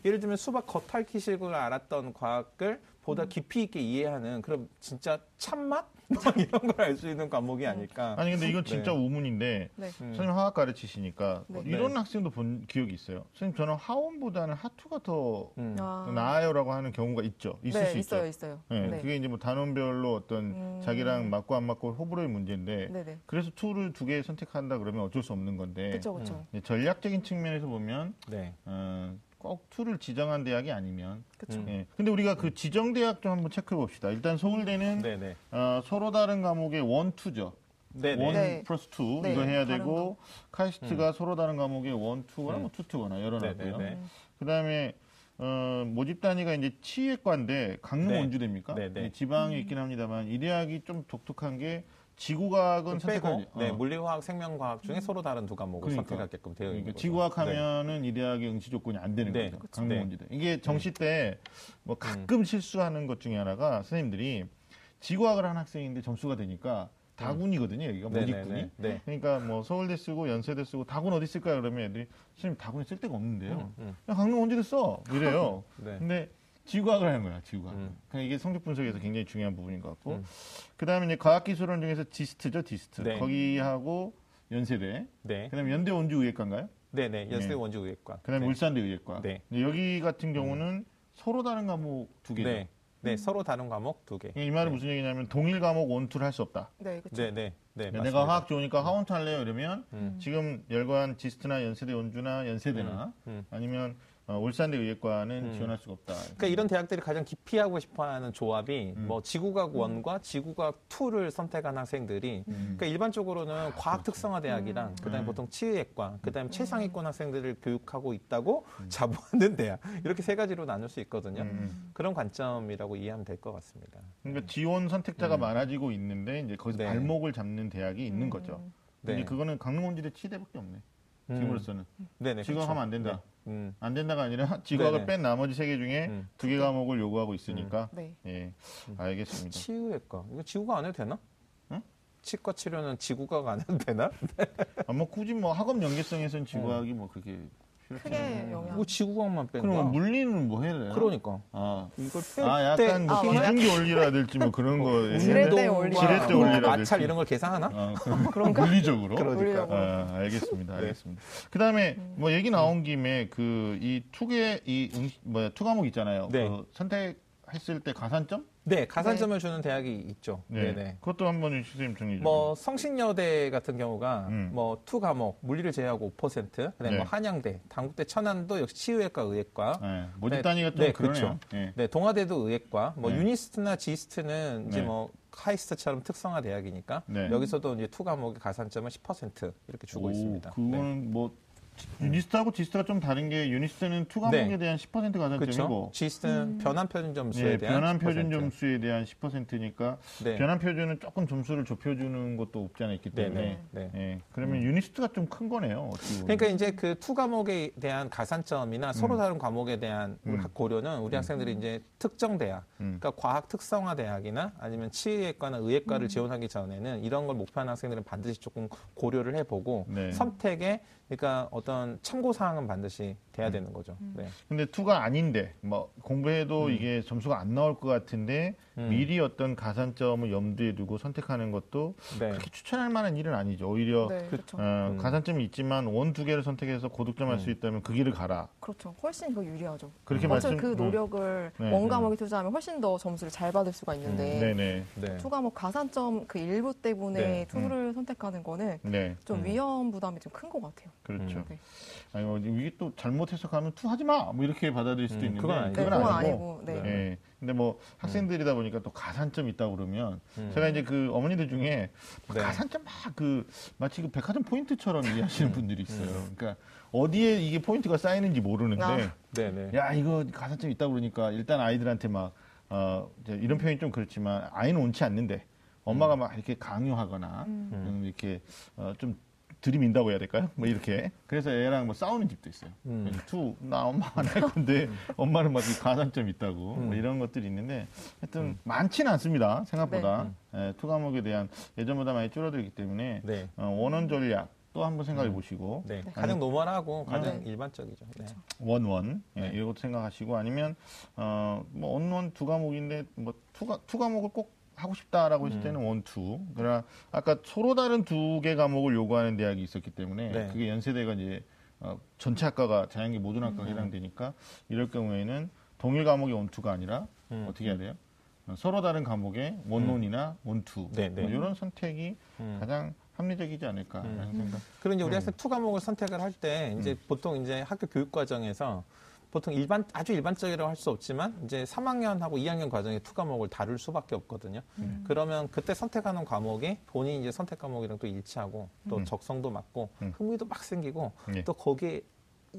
예를 들면 수박 겉핥기식을 알았던 과학을 음. 보다 깊이 있게 이해하는 그럼 진짜 참맛 막 이런 걸 알 수 있는 과목이 아닐까. 아니 근데 이건 진짜 네. 우문인데 네. 음. 선생님 화학 가르치시니까 네. 이런 네. 학생도 본 기억이 있어요. 선생님 저는 화원보다는 화투가 더 음. 아. 나아요라고 하는 경우가 있죠. 있을 네, 수 있어요, 있죠. 있어요. 네, 네. 그게 이제 뭐 단원별로 어떤 음. 자기랑 맞고 안 맞고 호불호의 문제인데 네, 네. 그래서 two를 두 개 선택한다 그러면 어쩔 수 없는 건데 그렇죠, 그렇죠. 이제 전략적인 측면에서 보면 네. 어, 꼭 two를 지정한 대학이 아니면 그렇죠. 음. 예. 근데 우리가 그 지정 대학 좀 한번 체크해 봅시다. 일단 서울대는 네네. 어, 서로 다른 과목의 one two죠. 네네. one 네. 플러스 two 네, 이거 해야 되고 카이스트가 서로 다른 과목의 one two거나 음. 뭐 two two거나 열어놨고요. 그다음에 어, 모집 단위가 이제 치의예과인데 강릉 네. 원주대입니까? 네, 네. 이 지방에 있긴 합니다만 이 대학이 좀 독특한 게 지구과학은 선택하지. 네, 어. 물리화학, 생명과학 중에 서로 다른 두 과목을 그러니까. 선택하게끔 되어 있는 그러니까 거죠. 지구과학 네. 하면은 이 대학의 응시 조건이 안 되는 네. 거죠. 그쵸. 강릉 네. 이게 정시 때 뭐 가끔 실수하는 것 중에 하나가 선생님들이 지구과학을 한 학생인데 점수가 되니까 다군이거든요. 여기가 모집군이. 음. 네네네. 네. 그러니까 뭐 서울대 쓰고 연세대 쓰고 다군 어디 쓸까요? 그러면 애들이 선생님 다군에 쓸 데가 없는데요. 음, 음. 그냥 강릉 원주대 써 이래요. 네. 근데 지구과학을 하는 거야, 지구과학. 음. 그러니까 이게 성적 분석에서 굉장히 중요한 부분인 것 같고. 음. 그 다음에 이제 과학기술원 중에서 디지스트죠, 디지스트. 네. 거기하고 연세대. 네. 그 다음에 연대 원주 의예과인가요? 네네. 연세대 네. 원주의학과. 그 다음에 네. 울산대 의예과. 네. 근데 여기 같은 경우는 서로 다른 과목 두 개죠. 네. 네. 서로 다른 과목 두 개. 이 말은 무슨 얘기냐면 동일 과목 원투를 할 수 없다. 네, 그렇죠. 네, 네. 네. 내가 맞습니다. 화학 좋으니까 하원투 할래요 이러면 음. 지금 열관 지스트나 연세대 원주나 연세대나 음. 아니면 어, 울산대 의예과는 음. 지원할 수가 없다. 그러니까 이런 대학들이 가장 기피하고 싶어하는 조합이 음. 뭐 지구과학 원과 지구과학 투를 선택한 학생들이 음. 그러니까 일반적으로는 과학 특성화 대학이랑 그다음에 음. 보통 치의학과 그다음에 최상위권 학생들을 교육하고 있다고 음. 자부하는 대학 이렇게 세 가지로 나눌 수 있거든요. 음. 그런 관점이라고 이해하면 될 것 같습니다. 그러니까 지원 선택자가 음. 많아지고 있는데 이제 거기서 네. 발목을 잡는 대학이 있는 거죠. 근데 네. 그거는 강릉 원주대 치대밖에 없네. 음. 지금으로서는 네네. 지구학 그렇죠. 하면 안 된다. 네. 음. 안 된다가 아니라 지구학을 네네. 뺀 나머지 세 개 중에 음. 두개 과목을 요구하고 있으니까 네. 예 알겠습니다. 치의학과 이거 지구과학 안 해도 되나? 응? 치과 치료는 지구과학 안 해도 되나? 아, 뭐 굳이 뭐 학업 연계성에서는 지구학이 뭐 그렇게 크게 영향. 뭐 지구과학만 뺀 거야. 그럼 물리는 뭐 해야 돼요? 그러니까 아, 이걸 뺄 아 때 약간 뭐 아, 맞아요? 기중기 올리라든지 뭐 그런 거. 지렛대 올리라. 지렛대 뭐 올리라든지. 마찰 이런 걸 계산하나? 아, 그런 물리적으로. 그러니까. 아, 알겠습니다. 알겠습니다. 그 다음에 뭐 얘기 나온 김에 그 이 two개 이 응, 뭐야 two 과목 있잖아요. 네. 그 선택했을 때 가산점? 네, 가산점을 주는 대학이 있죠. 네. 네, 네. 그것도 한번 선생님 정리 좀. 뭐 성신여대 같은 경우가 음. 뭐 two 과목 물리를 제외하고 5%, 그다음에 네. 뭐 한양대, 단국대 천안도 역시 치의예과, 의학과. 네, 모집 네, 단위가 좀 네, 그러네요. 그렇죠. 네. 네, 동아대도 의학과, 뭐 네. 유니스트나 지스트는 이제 네. 뭐 카이스트처럼 특성화 대학이니까 네. 여기서도 이제 two 과목의 가산점은 10% 이렇게 주고 오, 있습니다. 네. 그거는 뭐 유니스트하고 지스트가 좀 다른 게 유니스트는 two 과목에 네. 대한 10% 그렇죠. 가산점이고 지스트는 변환 표준 점수에 네, 대한 변환 10%. 표준 점수에 대한 10%니까 네. 변환 표준은 조금 점수를 좁혀주는 것도 없지 않아 있기 네, 때문에 네, 네. 예, 그러면 유니스트가 좀 큰 거네요. 그러니까 이제 그 two 과목에 대한 가산점이나 서로 다른 과목에 대한 음. 고려는 우리 학생들이 이제 특정 대학, 음. 그러니까 과학 특성화 대학이나 아니면 치의학과나 의학과를 지원하기 전에는 이런 걸 목표하는 학생들은 반드시 조금 고려를 해보고 네. 선택에 그러니까 어떤 참고 사항은 반드시 돼야 음. 되는 거죠. 네. 근데 투가 아닌데 뭐 공부해도 이게 점수가 안 나올 것 같은데 음. 미리 어떤 가산점을 염두에 두고 선택하는 것도 네. 그렇게 추천할 만한 일은 아니죠. 오히려 네, 그렇죠. 어, 음. 가산점이 있지만 원 두 개를 선택해서 고득점할 수 있다면 그 길을 가라. 그렇죠. 훨씬 그 유리하죠. 그렇게 말씀. 그 노력을 네. 원 과목에 투자하면 훨씬 더 점수를 잘 받을 수가 음, 있는데 네네. 네. two 과목 가산점 그 일부 때문에 네. two를 선택하는 거는 네, 좀 음. 위험 부담이 좀 큰 것 같아요. 그렇죠. 음. 네. 아니 뭐 이게 또 잘못 해석하면 two 하지 마. 뭐 이렇게 받아들일 수도 음, 있는데 그건 아니죠. 네, 그건 아니고. 아니고, 네. 예. 근데 뭐 학생들이다 보니까 또 가산점 있다고 그러면 음. 제가 이제 그 어머니들 중에 막 네. 가산점 막 그 마치 그 백화점 포인트처럼 이해하시는 음. 분들이 있어요. 그러니까 어디에 이게 포인트가 쌓이는지 모르는데 아. 네, 네. 야 이거 가산점 있다고 그러니까 일단 아이들한테 막 어, 이런 표현이 좀 그렇지만 아이는 옳지 않는데 엄마가 막 이렇게 강요하거나 음, 이렇게 어, 좀 들이민다고 해야 될까요? 뭐 이렇게 그래서 애랑 뭐 싸우는 집도 있어요. 음. two 나 엄마 안 할 건데 엄마는 막이 가산점 있다고 뭐 음. 이런 것들이 있는데 하여튼 많지는 않습니다 생각보다 네. 예, two 과목에 대한 예전보다 많이 줄어들기 때문에 네. 어, one one 전략 또 한번 생각해 보시고 네. 가장 normal하고 가장 네. 일반적이죠. 네. one one 예, 네. 이것도 생각하시고 아니면 어뭐 one one 두 과목인데 뭐 two가 two 과목을 꼭 하고 싶다라고 음. 했을 때는 one two 그러나 아까 서로 다른 두 개 과목을 요구하는 대학이 있었기 때문에 네. 그게 연세대가 이제 어, 전체 학과가 자연계 모든 학과가 음. 해당되니까 이럴 경우에는 동일 과목이 one two가 아니라 음. 어떻게 해야 돼요? 어, 서로 다른 과목의 원론이나 원투 네, 네. 뭐 이런 선택이 음. 가장 합리적이지 않을까라는 생각. 이제 우리 음. 학생 two 과목을 선택을 할 때 이제 보통 이제 학교 교육 과정에서 보통 일반 아주 일반적이라고 할 수 없지만 이제 3학년하고 2학년 과정에 two 과목을 다룰 수밖에 없거든요. 음. 그러면 그때 선택하는 과목이 본인이 이제 선택 과목이랑 또 일치하고 또 음. 적성도 맞고 음. 흥미도 막 생기고 네. 또 거기에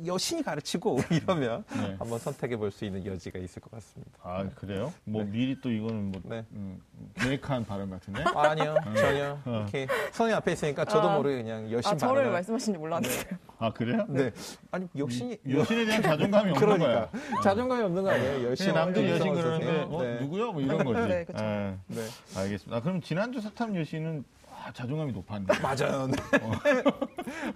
여신이 가르치고 이러면 네. 한번 선택해 볼 수 있는 여지가 있을 것 같습니다. 아 그래요? 뭐 미리 또 이거는 뭐 네. 음, 계획한 발언 같은데? 아 니요, 전혀 어. 이렇게 선생님 앞에 있으니까 저도 아. 모르게 그냥 여신 아, 저를 발언을 말씀하시는지 몰랐는데. 아 그래요? 네. 아니 여신이 여신에 대한 자존감이 없는 그러니까 거야. 자존감이 없는 거 아니에요? 여신 남들이 여신 그러는데? 어, 네. 누구요? 뭐 이런 거지. 네, 그쵸. 예, 네. 알겠습니다. 아, 그럼 지난주 사탐 여신은 와, 자존감이 높았네. 맞아요. 네.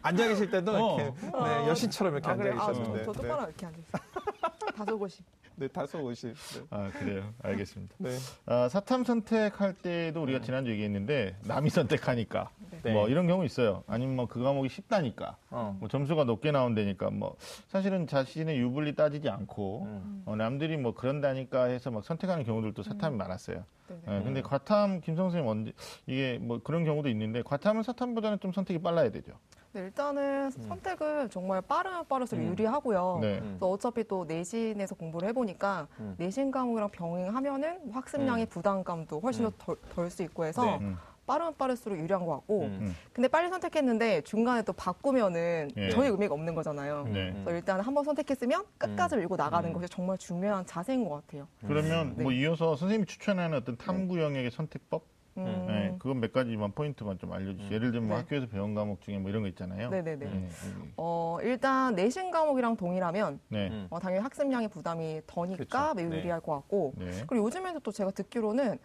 앉아 계실 때도 어. 이렇게 네, 여신처럼 이렇게 아, 앉아 그래? 아, 저, 계셨는데. 저 똑바로 이렇게 앉아 있어요. 다소곳이. 네, 다소 오십. 네. 아 그래요. 알겠습니다. 네. 아, 사탐 선택할 때도 우리가 지난주 얘기했는데 남이 선택하니까 네. 뭐 이런 경우 있어요. 아니면 뭐 그 과목이 쉽다니까. 어. 뭐 점수가 높게 나온다니까 뭐 사실은 자신의 유불리 따지지 않고 음. 어, 남들이 뭐 그런다니까 해서 막 선택하는 경우들도 사탐이 많았어요. 네네. 예, 근데 과탐 김성 선생님 언제 이게 뭐 그런 경우도 있는데 과탐은 사탐보다는 좀 선택이 빨라야 되죠. 네, 일단은 선택을 정말 빠르면 빠를수록 음. 유리하고요. 네. 음. 또 어차피 또 내신에서 공부를 해보니까 음. 내신 과목이랑 병행하면은 학습량의 부담감도 훨씬 음. 더덜 수 있고 해서 네. 음. 빠르면 빠를수록 유리한 것 같고 음. 근데 빨리 선택했는데 중간에 또 바꾸면은 예. 전혀 의미가 없는 거잖아요. 네. 그래서 일단 한번 선택했으면 끝까지 밀고 나가는 음. 것이 정말 중요한 자세인 것 같아요. 그러면 네. 뭐 이어서 선생님이 추천하는 어떤 탐구 영역의 선택법, 음. 네, 그건 몇 가지만 포인트만 좀 알려주세요. 예를 들면 뭐 네. 학교에서 배운 과목 중에 뭐 이런 거 있잖아요. 네네네. 네, 어, 일단 내신 과목이랑 동일하면 네, 음. 어, 당연히 학습량의 부담이 더니까 그쵸. 매우 네. 유리할 것 같고 네. 그리고 요즘에도 또 제가 듣기로는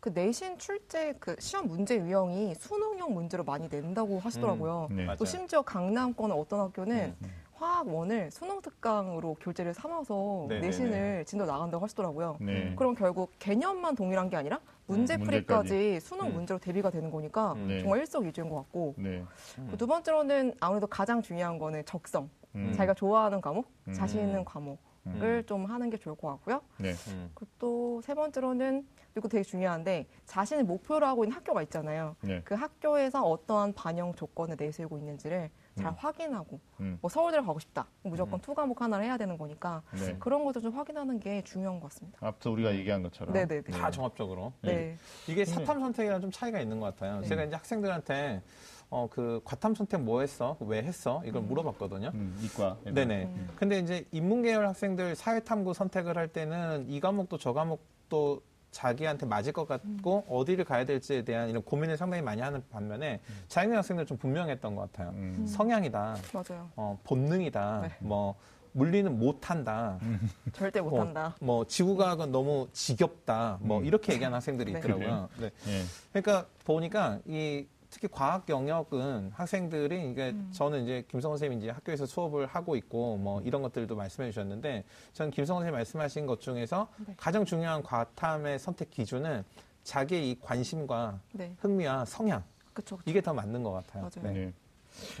그 내신 출제 그 시험 문제 유형이 수능형 문제로 많이 낸다고 하시더라고요. 네. 맞아요. 또 심지어 강남권 어떤 학교는 음. 화학원을 수능 특강으로 교재를 삼아서 네네네. 내신을 진도 나간다고 하시더라고요. 네. 그럼 결국 개념만 동일한 게 아니라 문제 음, 풀이까지 수능 음. 문제로 대비가 되는 거니까 음. 네. 정말 일석이조인 것 같고 네. 그두 번째로는 아무래도 가장 중요한 거는 적성. 음. 자기가 좋아하는 과목, 음. 자신 있는 과목을 음. 좀 하는 게 좋을 것 같고요. 네. 음. 그리고 또세 번째로는 이거 되게 중요한데 자신의 목표로 하고 있는 학교가 있잖아요. 네. 그 학교에서 어떠한 반영 조건을 내세우고 있는지를 잘 음. 확인하고 음. 뭐 서울대를 가고 싶다. 무조건 two 과목 하나를 해야 되는 거니까 네. 그런 것도 좀 확인하는 게 중요한 것 같습니다. 앞서 우리가 얘기한 것처럼. 네네네. 다 종합적으로. 네. 이게 사탐 선택이랑 좀 차이가 있는 것 같아요. 네. 제가 이제 학생들한테 어, 그 과탐 선택 뭐 했어? 왜 했어? 이걸 물어봤거든요. 음, 이과. 네네. 음. 근데 이제 인문계열 학생들 사회탐구 선택을 할 때는 이 과목도 저 과목도 자기한테 맞을 것 같고 어디를 가야 될지에 대한 이런 고민을 상당히 많이 하는 반면에 자연계 학생들 좀 분명했던 것 같아요. 음. 성향이다, 맞아요. 어, 본능이다, 네. 뭐 물리는 못한다, 절대 못한다. 뭐 지구과학은 너무 지겹다, 뭐 음. 이렇게 얘기하는 학생들이 네. 있더라고요. 네. 네. 그러니까 보니까 이 특히 과학 영역은 학생들이 이게 음. 저는 이제 김성원 선생님이 이제 학교에서 수업을 하고 있고 뭐 이런 것들도 말씀해 주셨는데 저는 김성원 선생님 말씀하신 것 중에서 네. 가장 중요한 과탐의 선택 기준은 자기의 이 관심과 네. 흥미와 성향 그쵸. 그쵸. 이게 더 맞는 것 같아요. 맞아요. 네.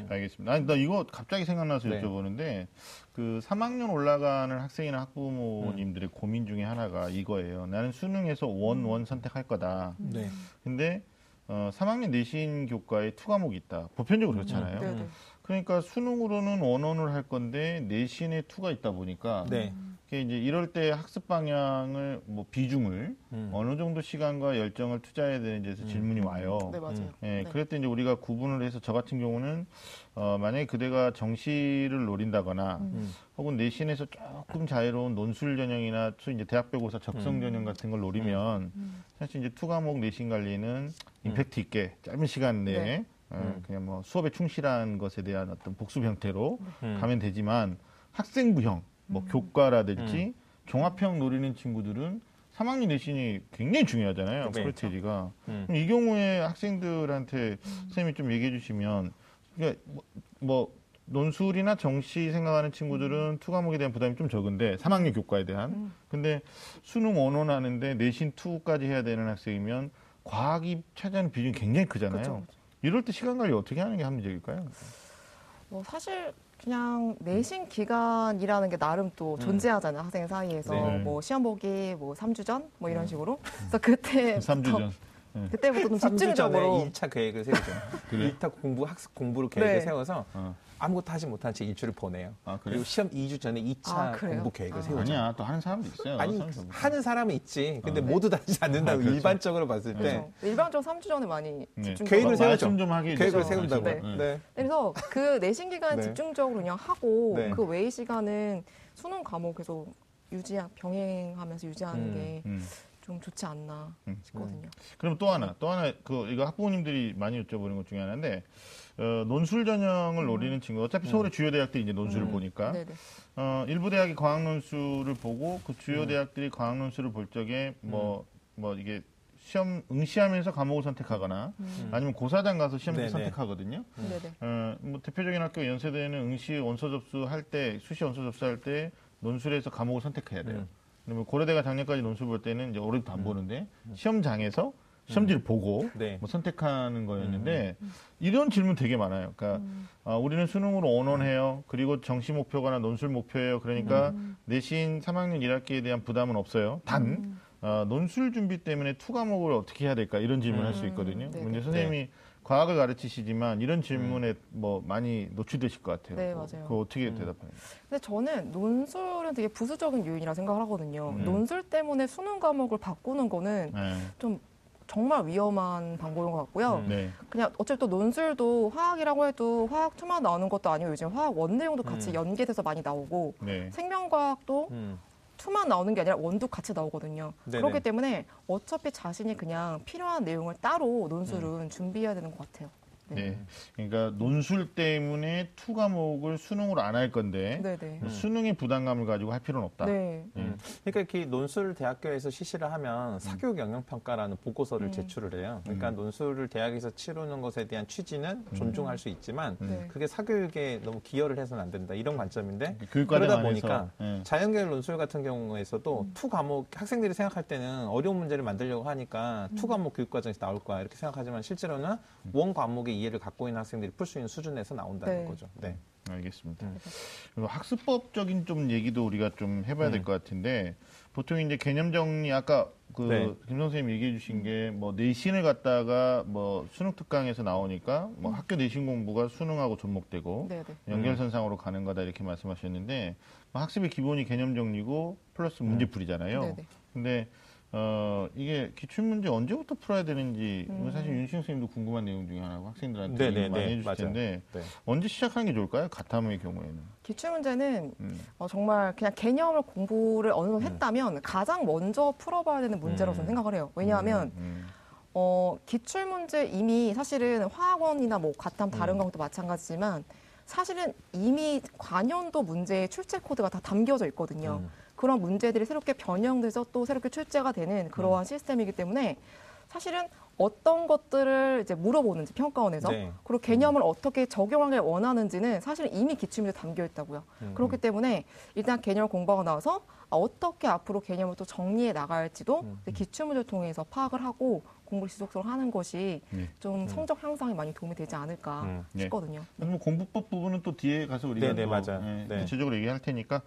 알겠습니다. 아니, 나 이거 갑자기 생각나서 네. 여쭤보는데, 그 3학년 올라가는 학생이나 학부모님들의 음. 고민 중에 하나가 이거예요. 나는 수능에서 one, one 선택할 거다. 네. 근데, 어, 3학년 내신 교과에 two 과목이 있다. 보편적으로 음. 그렇잖아요. 네네. 그러니까 수능으로는 one one을 할 건데, 내신에 two가 있다 보니까, 네. 그게 이제 이럴 때 학습 방향을, 뭐, 비중을 음. 어느 정도 시간과 열정을 투자해야 되는지에서 음. 질문이 와요. 네, 맞아요. 음. 예, 네. 그럴 때 이제 우리가 구분을 해서 저 같은 경우는 어, 만약에 그대가 정시를 노린다거나 음. 혹은 내신에서 조금 자유로운 논술 전형이나 또 이제 대학별고사 적성 음. 전형 같은 걸 노리면 음. 사실 이제 two 과목 내신 관리는 임팩트 있게 짧은 시간 내에 네. 어, 음. 그냥 뭐 수업에 충실한 것에 대한 어떤 복습 형태로 음. 가면 되지만 학생부형, 뭐 교과라든지 종합형 노리는 친구들은 3학년 내신이 굉장히 중요하잖아요. 네. 프로테지가. 음. 그럼 이 경우에 학생들한테 선생님이 좀 얘기해 주시면 그러니까 뭐, 뭐 논술이나 정시 생각하는 친구들은 two 과목에 대한 부담이 좀 적은데 3학년 교과에 대한 음. 근데 수능 원원 하는데 내신 투까지 해야 되는 학생이면 과학이 차지하는 비중이 굉장히 크잖아요. 그쵸, 그쵸. 이럴 때 시간 관리 어떻게 하는 게 합리적일까요? 뭐 사실 그냥 내신 기간이라는 게 나름 또 존재하잖아요 학생 사이에서 네. 뭐 시험 보기 뭐 3주 전 뭐 이런 식으로 그래서 그때 3주 전. 그때부터 좀 3주 전에 집중적으로 1차 계획을 세우죠. 그래? 1차 공부 학습 공부를 계획을 네. 세워서 어. 아무것도 하지 못한 채 일주를 보내요. 아? 그리고 시험 2주 전에 2차 아? 공부 계획을 아. 세우죠. 아니야. 또 하는 사람도 있어요. 아니. 하는 사람은 있지. 근데 어. 모두 다 하지 않는다고 아, 그렇죠. 일반적으로 봤을 때 그래서 일반적으로 3주 전에 많이 네. 집중 계획을 마- 세우죠. 말씀 좀 하게 계획을. 세운다고. 네. 네. 네. 그래서 그 내신 기간 네. 집중적으로 그냥 하고 네. 그 외의 시간은 수능 과목 계속 유지 병행하면서 유지하는 음. 게 음. 좀 좋지 않나 음. 싶거든요. 그럼 또 하나, 또 하나, 그, 이거 학부모님들이 많이 여쭤보는 것 중에 하나인데, 어, 논술 전형을 노리는 친구, 어차피 서울의 주요 대학들이 이제 논술을 음. 보니까, 네네. 어, 일부 대학이 과학 논술을 보고, 그 주요 음. 대학들이 과학 논술을 볼 적에, 뭐, 뭐, 이게, 시험, 응시하면서 과목을 선택하거나, 음. 아니면 고사장 가서 네네. 선택하거든요. 네네. 어, 뭐, 대표적인 학교 연세대는 응시 원서 접수할 때, 수시 원서 접수할 때, 논술에서 과목을 선택해야 돼요. 음. 그러면 고려대가 작년까지 논술 볼 때는 이제 올해도 안 보는데 시험장에서 시험지를 보고 네. 뭐 선택하는 거였는데 이런 질문 되게 많아요. 그러니까 음. 아, 우리는 수능으로 one one해요. 그리고 정시 목표거나 논술 목표예요. 그러니까 음. 내신 3학년 1학기에 대한 부담은 없어요. 단 음. 어, 논술 준비 때문에 two 과목을 어떻게 해야 될까 이런 질문을 할수 음. 있거든요. 네네. 문제 선생님이 과학을 가르치시지만 이런 질문에 뭐 많이 노출되실 것 같아요. 네, 그거- 맞아요. 그거 어떻게 음. 대답하나요? 근데 저는 논술은 되게 부수적인 요인이라 생각을 하거든요. 음. 논술 때문에 수능 과목을 바꾸는 거는 네. 좀 정말 위험한 방법인 것 같고요. 음. 네. 그냥 어차피 또 논술도 화학이라고 해도 화학 투만 나오는 것도 아니고 요즘 화학 원 내용도 같이 음. 연계돼서 많이 나오고 네. 생명과학도 음. 투만 나오는 게 아니라 원도 같이 나오거든요. 네네. 그렇기 때문에 어차피 자신이 그냥 필요한 내용을 따로 논술은 준비해야 되는 것 같아요. 네. 그러니까 논술 때문에 two 과목을 수능으로 안 할 건데 네, 네. 수능의 부담감을 가지고 할 필요는 없다. 네. 음. 그러니까 이렇게 논술 대학교에서 실시를 하면 사교육 영역 평가라는 보고서를 음. 제출을 해요. 그러니까 논술을 대학에서 치르는 것에 대한 취지는 존중할 수 있지만 네. 그게 사교육에 너무 기여를 해서는 안 된다 이런 관점인데 교육과정 그러다 보니까 예. 자연계열 논술 같은 경우에서도 two 과목 학생들이 생각할 때는 어려운 문제를 만들려고 하니까 two 과목 교육과정에서 나올 거야 이렇게 생각하지만 실제로는 원 과목 의 이해를 갖고 있는 학생들이 풀 수 있는 수준에서 나온다는 네. 거죠. 네. 알겠습니다. 음. 그리고 학습법적인 좀 얘기도 우리가 좀 해봐야 될 음. 것 같은데 보통 이제 개념 정리 아까 그 네. 김 선생님 얘기해 주신 게 뭐 내신을 갖다가 뭐 수능 특강에서 나오니까 뭐 학교 내신 공부가 수능하고 접목되고 네, 네. 연결선상으로 가는 거다 이렇게 말씀하셨는데 뭐 학습의 기본이 개념 정리고 플러스 문제풀이잖아요. 네, 네. 근데 어 이게 기출 문제 언제부터 풀어야 되는지 이거 음. 사실 윤신 선생님도 궁금한 내용 중에 하나고 학생들한테 네, 네, 많이 네, 해주실 맞아요. 텐데 네. 언제 시작하는 게 좋을까요? 가탐의 경우에는. 기출 문제는 음. 어, 정말 그냥 개념을 공부를 어느 정도 했다면 가장 먼저 풀어봐야 되는 문제라고 저는 음. 생각을 해요. 왜냐하면 음, 어, 기출 문제 이미 사실은 화학원이나 뭐 가탐 다른 음. 과목도 마찬가지지만 사실은 이미 관연도 문제의 출제 코드가 다 담겨져 있거든요. 음. 그런 문제들이 새롭게 변형돼서 또 새롭게 출제가 되는 음. 그러한 시스템이기 때문에 사실은 어떤 것들을 이제 물어보는지 평가원에서 네. 그리고 개념을 어떻게 적용하길 원하는지는 사실 이미 기출문제 담겨 있다고요. 음. 그렇기 때문에 일단 개념 공부하고 나서 아, 어떻게 앞으로 개념을 또 정리해 나갈지도 음. 기출문제를 통해서 파악을 하고 공부를 지속적으로 하는 것이 네. 좀 성적 향상에 많이 도움이 되지 않을까 음. 네. 싶거든요. 뭐 공부법 부분은 또 뒤에 가서 우리가 네, 네, 또, 맞아요. 예, 네. 구체적으로 얘기할 테니까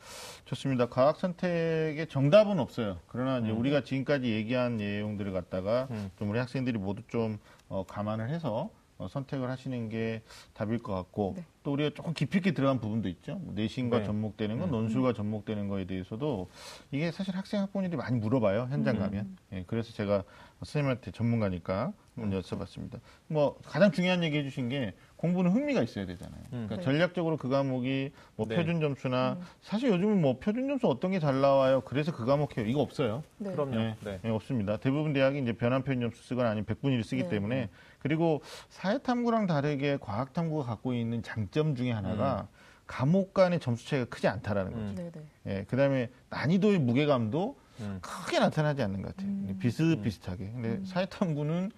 좋습니다. 과학 선택의 정답은 없어요. 그러나 이제 우리가 지금까지 얘기한 내용들을 갖다가 음. 좀 우리 학생들이 모두 좀 어, 감안을 해서 어, 선택을 하시는 게 답일 것 같고 네. 또 우리가 조금 깊이 있게 들어간 부분도 있죠. 뭐 내신과 네. 접목되는 건 음. 논술과 접목되는 거에 대해서도 이게 사실 학생 학부모들이 많이 물어봐요. 현장 음. 가면. 예, 그래서 제가 선생님한테 전문가니까 한번 여쭤봤습니다. 뭐 가장 중요한 얘기 해주신 게 공부는 흥미가 있어야 되잖아요. 음. 그러니까 네. 전략적으로 그 과목이 뭐 네. 표준 점수나 음. 사실 요즘은 뭐 표준 점수 어떤 게 잘 나와요. 그래서 그 과목 해요. 이거 없어요. 네. 그럼요. 네. 네. 예, 없습니다. 대부분 대학이 이제 변환 표준 점수 쓰거나 아니면 백분위를 쓰기 네. 때문에 그리고 사회 탐구랑 다르게 과학 탐구가 갖고 있는 장점 중에 하나가 과목 간의 점수 차이가 크지 않다라는 거죠. 음. 네, 네. 예, 그다음에 난이도의 무게감도 음. 크게 나타나지 않는 것 같아요. 음. 비슷비슷하게. 근데 사회탐구는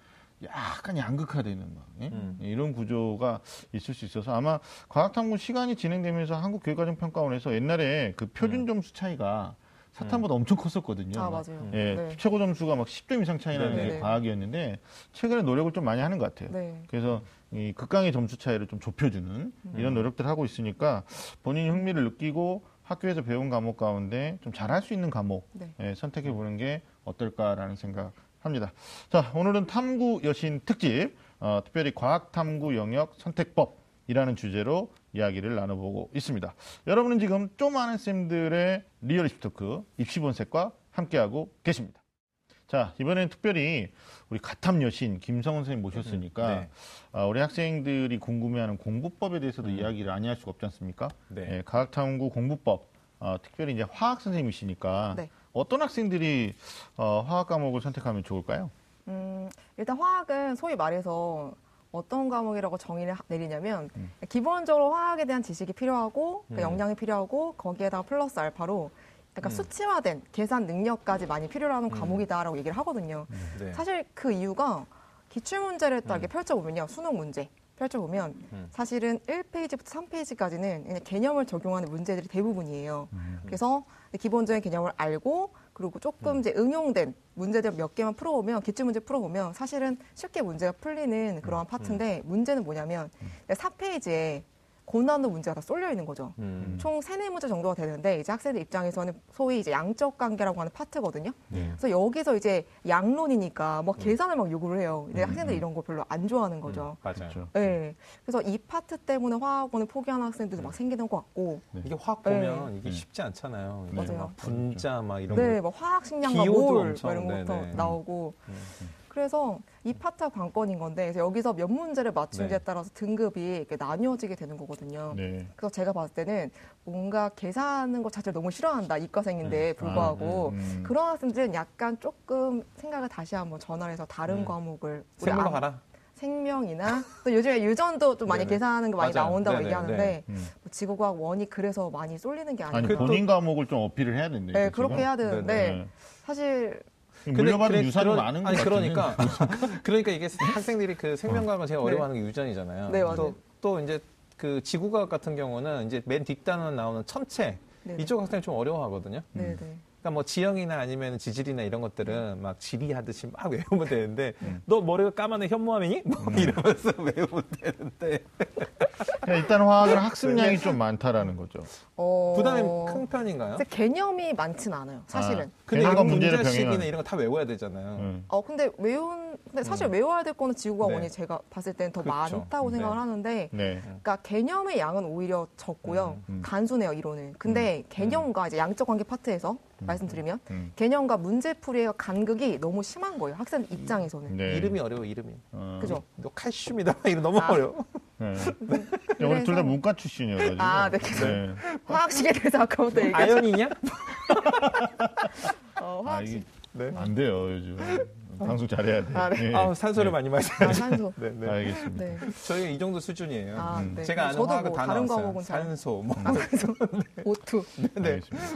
약간 양극화되는 막 예? 음. 이런 구조가 있을 수 있어서 아마 과학탐구 시간이 진행되면서 한국교육과정평가원에서 옛날에 그 표준 점수 차이가 사탐보다 엄청 컸었거든요. 아, 막 맞아요. 예, 네. 최고 점수가 막 10점 이상 차이 나는 네, 게 네. 과학이었는데 최근에 노력을 좀 많이 하는 것 같아요. 네. 그래서 이 극강의 점수 차이를 좀 좁혀주는 이런 노력들을 하고 있으니까 본인이 흥미를 느끼고 학교에서 배운 과목 가운데 좀 잘할 수 있는 과목 네. 예, 선택해 보는 게 어떨까라는 생각 합니다. 자, 오늘은 탐구 여신 특집, 어, 특별히 과학 탐구 영역 선택법이라는 주제로 이야기를 나눠보고 있습니다. 여러분은 지금 좀 아는 쌤들의 리얼리스트 토크 입시 본색과 함께하고 계십니다. 자, 이번에는 특별히 우리 가탐 여신 김성훈 선생님 모셨으니까 네. 아, 우리 학생들이 궁금해하는 공부법에 대해서도 이야기를 안할 수가 없지 않습니까? 네. 예, 과학탐구 공부법, 어, 특별히 이제 화학 선생님이시니까 네. 어떤 학생들이 어, 화학 과목을 선택하면 좋을까요? 음, 일단 화학은 소위 말해서 어떤 과목이라고 정의를 하- 내리냐면 음. 기본적으로 화학에 대한 지식이 필요하고 그 음. 역량이 필요하고 거기에다가 플러스 알파로 약간 음. 수치화된 계산 능력까지 많이 필요로 하는 과목이다라고 얘기를 하거든요. 네. 사실 그 이유가 기출 문제를 딱 이렇게 음. 펼쳐보면요. 수능 문제 펼쳐보면 음. 사실은 1페이지부터 3페이지까지는 그냥 개념을 적용하는 문제들이 대부분이에요. 그래서 기본적인 개념을 알고 그리고 조금 음. 이제 응용된 문제들 몇 개만 풀어보면 기출 문제 풀어보면 사실은 쉽게 문제가 풀리는 그러한 음. 파트인데 문제는 뭐냐면 4페이지에 고난도 문제가 다 쏠려 있는 거죠. 음. 총 세네 문제 정도가 되는데 이제 학생들 입장에서는 소위 이제 양적 관계라고 하는 파트거든요. 네. 그래서 여기서 이제 양론이니까 막 계산을 막 요구를 해요. 근데 음, 학생들이 음. 이런 거 별로 안 좋아하는 거죠. 맞아요. 그렇죠. 네. 그래서 이 파트 때문에 화학원을 포기하는 학생들도 막 생기는 것 같고, 이게 화학 네. 보면 이게 네. 쉽지 않잖아요. 네. 이게 맞아요. 막 분자 막 이런 네, 거. 뭐 화학 식량과 몰뭐 이런 것부터 네네. 나오고, 음. 그래서 이 파트가 관건인 건데, 그래서 여기서 몇 문제를 맞춘지에 네. 따라서 등급이 이렇게 나뉘어지게 되는 거거든요. 네. 그래서 제가 봤을 때는 뭔가 계산하는 것 자체를 너무 싫어한다 이과생인데 불구하고 아, 음. 그런 학생들은 약간 조금 생각을 다시 한번 전환해서 다른 음. 과목을 우리 생물로 안- 가라. 생명이나 또 요즘에 유전도 좀 많이 네네. 계산하는 거 많이 맞아요. 나온다고 네네, 얘기하는데 네. 음. 뭐 지구과학 원이 그래서 많이 쏠리는 게 아니 그 또- 본인 과목을 좀 어필을 해야 된대. 네, 그렇게 해야 되는데 네. 사실 물려받은 그래- 유산이 그런- 많은 것 아니. 그러니까 그러니까 이게 학생들이 그 생명과학을 제일 네. 어려워하는 게 유전이잖아요. 네, 맞아요. 또, 또 이제 그 지구과학 같은 경우는 이제 맨 뒷단원 나오는 천체 네네. 이쪽 학생이 좀 어려워하거든요. 네네. 그러니까 뭐 지형이나 아니면 지질이나 이런 것들은 막 지리하듯이 막 외우면 되는데 음. 너 머리가 까만데 현무암이니? 뭐 이러면서 외우면 되는데 그러니까 일단 화학은 학습량이 좀 많다라는 거죠. 어... 부담이 큰 편인가요? 근데 개념이 많진 않아요. 사실은. 아, 근데 이런 병행하는. 이런 거 다 외워야 되잖아요. 음. 어 근데 외운 근데 사실 외워야 될 거는 지구과 네. 원이 제가 봤을 때는 더 그렇죠. 많다고 생각을 네. 하는데 네. 그러니까 개념의 양은 오히려 적고요. 음, 음. 단순해요, 이론은. 근데 개념과 이제 양적 관계 파트에서 말씀드리면 음. 개념과 문제풀이의 간극이 너무 심한 거예요. 학생 입장에서는. 네. 이름이 어려워 이름이. 어, 그죠? 너 칼슘이다 이름 너무 아. 어려 워. 네. 우리 둘 다 문과 출신이어가지고. 아, 네. 네. 화학식에 대해서 아까부터 얘기했죠. 아연이냐? 어, 아, 화학식. 이게 네. 안 돼요, 요즘. 방송 잘해야 돼. 아, 네. 예. 아, 산소를 네. 많이 마셔. 아, 산소. 네, 네. 알겠습니다. 네. 저희 이 정도 수준이에요. 아, 음. 네. 제가 아는 저도 화학은 뭐다 다른 나왔어요. 산소, 뭐. 오투. 네. 알겠습니다.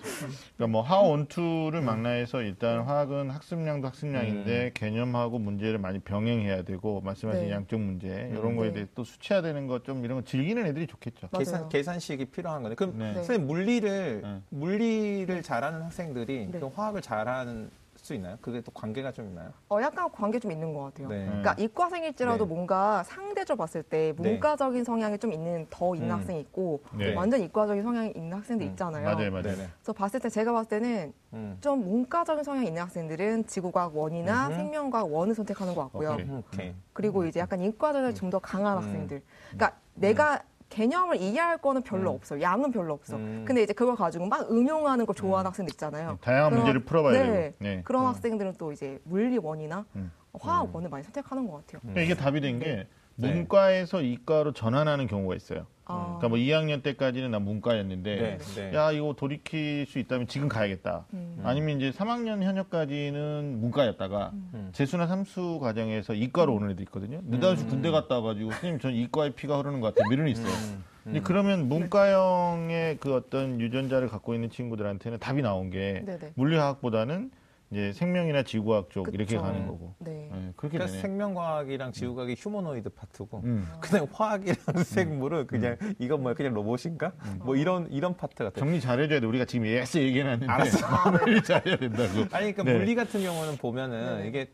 그러니까 뭐 하원투를 망라해서 일단 화학은 학습량도 학습량인데 개념하고 문제를 많이 병행해야 되고 말씀하신 네. 양적 문제 이런 거에 네. 대해 또 수치화되는 것 좀 이런 거 즐기는 애들이 좋겠죠. 맞아요. 계산, 계산식이 필요한 거네. 그럼 네. 선생님 물리를 네. 물리를 잘하는 학생들이 네. 그 화학을 잘하는 수 있나요? 그게 또 관계가 좀 있나요? 어, 약간 관계 좀 있는 것 같아요. 네. 그러니까 이과생일지라도 네. 뭔가 상대적으로 봤을 때 네. 문과적인 성향이 좀 있는 더 있는 음. 학생이 있고 네. 완전 이과적인 성향이 있는 학생도 음. 있잖아요. 맞아요, 맞아요. 네네. 그래서 봤을 때 제가 봤을 때는 음. 좀 문과적인 성향이 있는 학생들은 지구과학 원이나. 생명과학 원을 선택하는 것 같고요. 오케이. 음, 오케이. 그리고 이제 약간 인과적인 좀 더 강한 음. 학생들. 그러니까 내가 개념을 이해할 거는 별로 음. 없어. 양은 별로 없어. 음. 근데 이제 그걸 가지고 막 응용하는 걸 좋아하는 학생들 있잖아요. 다양한 그런- 문제를 풀어봐야 네. 되고. 네. 그런 음. 학생들은 또 이제 물리원이나 음. 화학원을 많이 선택하는 것 같아요. 그러니까 이게 답이 된게 네. 문과에서 이과로 전환하는 경우가 있어요. 아, 그러니까 뭐 2학년 때까지는 나 문과였는데 네. 네. 야 이거 돌이킬 수 있다면 지금 가야겠다. 음. 아니면 이제 3학년 현역까지는 문과였다가 음. 재수나 삼수 과정에서 이과로 오는 애들 있거든요. 느닷없이 군대 갔다 와가지고 선생님 전 이과의 피가 흐르는 것 같아요. 애 있어요. 음. 근데 그러면 문과형의 그 어떤 유전자를 갖고 있는 친구들한테는 답이 나온 게 네네. 물리화학보다는 이제 생명이나 지구과학 쪽 이렇게 그쵸. 가는 거고. 네. 네, 그렇게 그러니까 되네. 생명과학이랑 지구과학이 휴머노이드 파트고 음. 그다음 화학이랑 생물은 그냥 이건 뭐야 그냥 로봇인가? 뭐 이런 이런 파트 같아요. 정리 잘해줘야 돼. 우리가 지금 예스 얘기해놨는데 알았어. 마무리 잘해야 된다고. 아니 그러니까 네. 물리 같은 경우는 보면은 네. 이게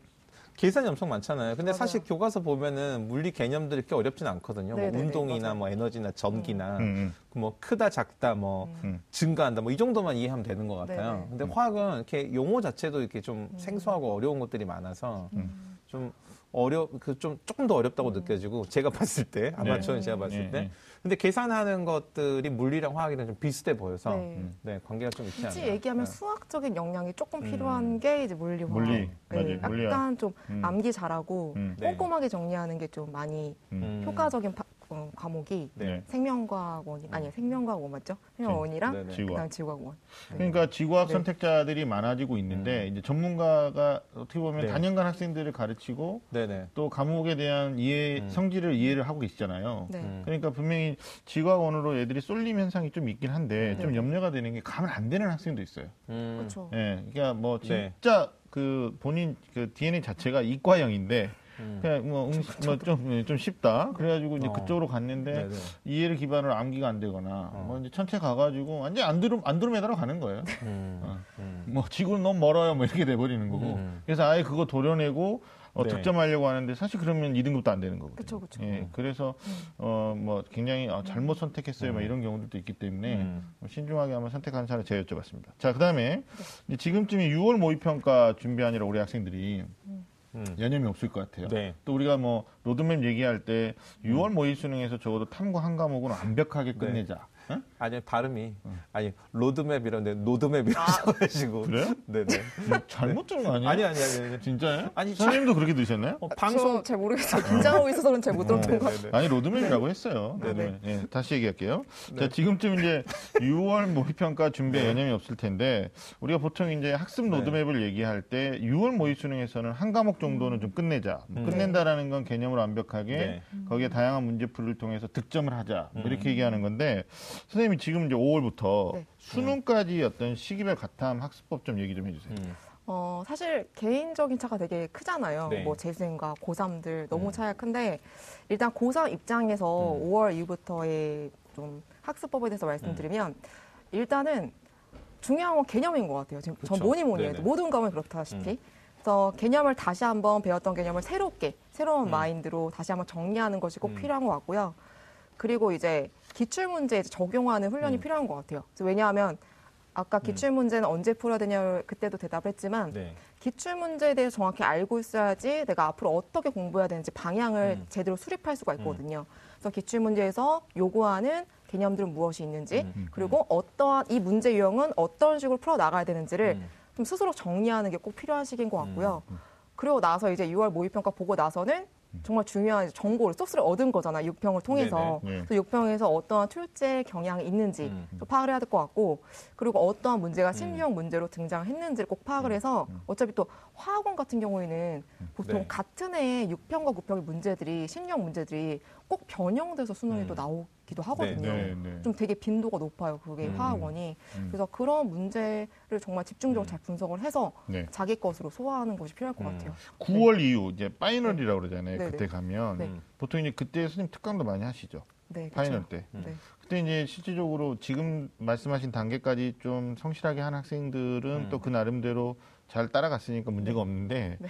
계산이 엄청 많잖아요. 근데 맞아요. 사실 교과서 보면은 물리 개념들이 그렇게 어렵진 않거든요. 뭐 운동이나. 뭐 에너지나 전기나 음, 음. 뭐 크다 작다 뭐 음. 증가한다 뭐 이 정도만 이해하면 되는 것 같아요. 네네. 근데 화학은 이렇게 용어 자체도 이렇게 좀 생소하고 어려운 것들이 많아서 음. 좀 어려 그 좀 조금 더 어렵다고 느껴지고 제가 봤을 때 아마추어는 네. 제가 봤을 네, 때 네. 근데 계산하는 것들이 물리랑 화학이랑 좀 비슷해 보여서 네. 네, 관계가 좀 있지 않나. 굳이 얘기하면 네. 수학적인 역량이 조금 음. 필요한 게 이제 물리화. 물리, 맞아요. 네, 물리화. 약간 좀 음. 암기 잘하고 음. 네. 꼼꼼하게 정리하는 게 좀 많이 음. 효과적인 파- 어, 과목이 네. 생명과학원 아니 생명과학원 맞죠? 생명원이랑 네네. 지구과학. 그다음 지구과학원. 그러니까 지구학 네. 선택자들이 많아지고 있는데 이제 전문가가 어떻게 보면 음. 네. 단연간 학생들을 가르치고 네네. 또 과목에 대한 이해 음. 성질을 이해를 하고 계시잖아요. 네. 음. 그러니까 분명히 지구학원으로 애들이 쏠림 현상이 좀 있긴 한데 음. 좀 네. 염려가 되는 게 가면 안 되는 학생도 있어요. 음. 그렇죠. 예, 그러니까 뭐 네. 진짜 그 본인 그 DNA 자체가 이과형인데 음. 그냥 뭐좀좀 좀 쉽다. 그래가지고 이제 어. 그쪽으로 갔는데 네네. 이해를 기반으로 암기가 안 되거나 어. 뭐 이제 천체 가가지고 완전 안드로 안드로메다로 가는 거예요. 음. 어. 음. 뭐 지구는 너무 멀어요, 뭐 이렇게 돼버리는 거고. 음. 그래서 아예 그거 도려내고 어, 네. 득점하려고 하는데 사실 그러면 2등급도 안 되는 거거든요. 그쵸, 그쵸. 예, 음. 그래서 어 뭐 굉장히 어, 잘못 선택했어요, 뭐 음. 이런 경우들도 있기 때문에 음. 뭐 신중하게 한번 선택하는 사람을 제가 여쭤봤습니다. 자, 그 다음에 이제 지금쯤이 6월 모의평가 준비하느라 우리 학생들이 음. 여념이 없을 것 같아요. 네. 또 우리가 뭐 로드맵 얘기할 때 6월 모의 수능에서 적어도 탐구 한 과목은 완벽하게 끝내자. 어? 아니 발음이 아니 로드맵 이런데 노드맵이라고 써가지고 그래요? 네네. 잘못 들은 거 아니에요? 아니 아니 아니. 아니. 진짜요? 아니, 선생님도 그렇게 들으셨나요? 어, 방송 방송 잘 모르겠어요. 긴장하고 있어서 그런 잘못 들었던 것 같아요. 네네네. 아니 로드맵이라고 했어요. 네네. 로드맵. 예, 다시 얘기할게요. 자, 지금쯤 이제 6월 모의평가 준비에 여념이 없을 텐데 우리가 보통 이제 학습 로드맵을 얘기할 때 6월 모의 수능에서는 한 과목 정도는 좀 끝내자. 뭐 음. 끝낸다라는 건 개념을 완벽하게 네. 거기에 다양한 문제풀이를 통해서 득점을 하자. 뭐 이렇게 음. 얘기하는 건데 선생님 이 지금 이제 5월부터 네. 수능까지 어떤 시기별 과탐 학습법 좀 얘기 좀 해주세요. 음. 어, 사실 개인적인 차가 되게 크잖아요. 네. 뭐 재수생과 고3들 너무 음. 차이가 큰데 일단 고3 입장에서 음. 5월 이후부터의 좀 학습법에 대해서 말씀드리면 일단은 중요한 건 개념인 것 같아요. 지금 전 그쵸. 뭐니 뭐니 해도. 모든 과목이 그렇다시피. 음. 그래서 개념을 다시 한번 배웠던 개념을 새롭게 새로운 음. 마인드로 다시 한번 정리하는 것이 꼭 음. 필요한 것 같고요. 그리고 이제 기출 문제에 적용하는 훈련이 음. 필요한 것 같아요. 왜냐하면 아까 기출 문제는 언제 풀어야 되냐 그때도 대답했지만 네. 기출 문제에 대해서 정확히 알고 있어야지 내가 앞으로 어떻게 공부해야 되는지 방향을 음. 제대로 수립할 수가 있거든요. 그래서 기출 문제에서 요구하는 개념들은 무엇이 있는지 음. 그리고 어떠한 이 문제 유형은 어떤 식으로 풀어 나가야 되는지를 음. 좀 스스로 정리하는 게 꼭 필요한 시기인 것 같고요. 그리고 나서 이제 6월 모의평가 보고 나서는 정말 중요한 정보를 소스를 얻은 거잖아 6평을 통해서 네네. 네. 그 6평에서 어떠한 출제 경향이 있는지 음. 또 파악을 해야 될 것 같고 그리고 어떠한 문제가 신유형 문제로 등장했는지를 꼭 파악을 해서 어차피 또 화학원 같은 경우에는 보통 네. 같은 해에 6평과 9평의 문제들이 신유형 문제들이 꼭 변형돼서 수능에 음. 또 나오기 도 하거든요. 네, 네. 좀 되게 빈도가 높아요. 그게 음. 화학원이. 음. 그래서 그런 문제를 정말 집중적으로 잘 분석을 해서 네. 자기 것으로 소화하는 것이 필요할 것 음. 같아요. 9월 이후 이제 파이널이라고 그러잖아요. 네, 그때 가면 네. 음. 보통 이제 그때 선생님 특강도 많이 하시죠. 네. final 때. 네. 그때 이제 실질적으로 지금 말씀하신 단계까지 좀 성실하게 한 학생들은 음. 또그 나름대로 잘 따라갔으니까 문제가 없는데 네.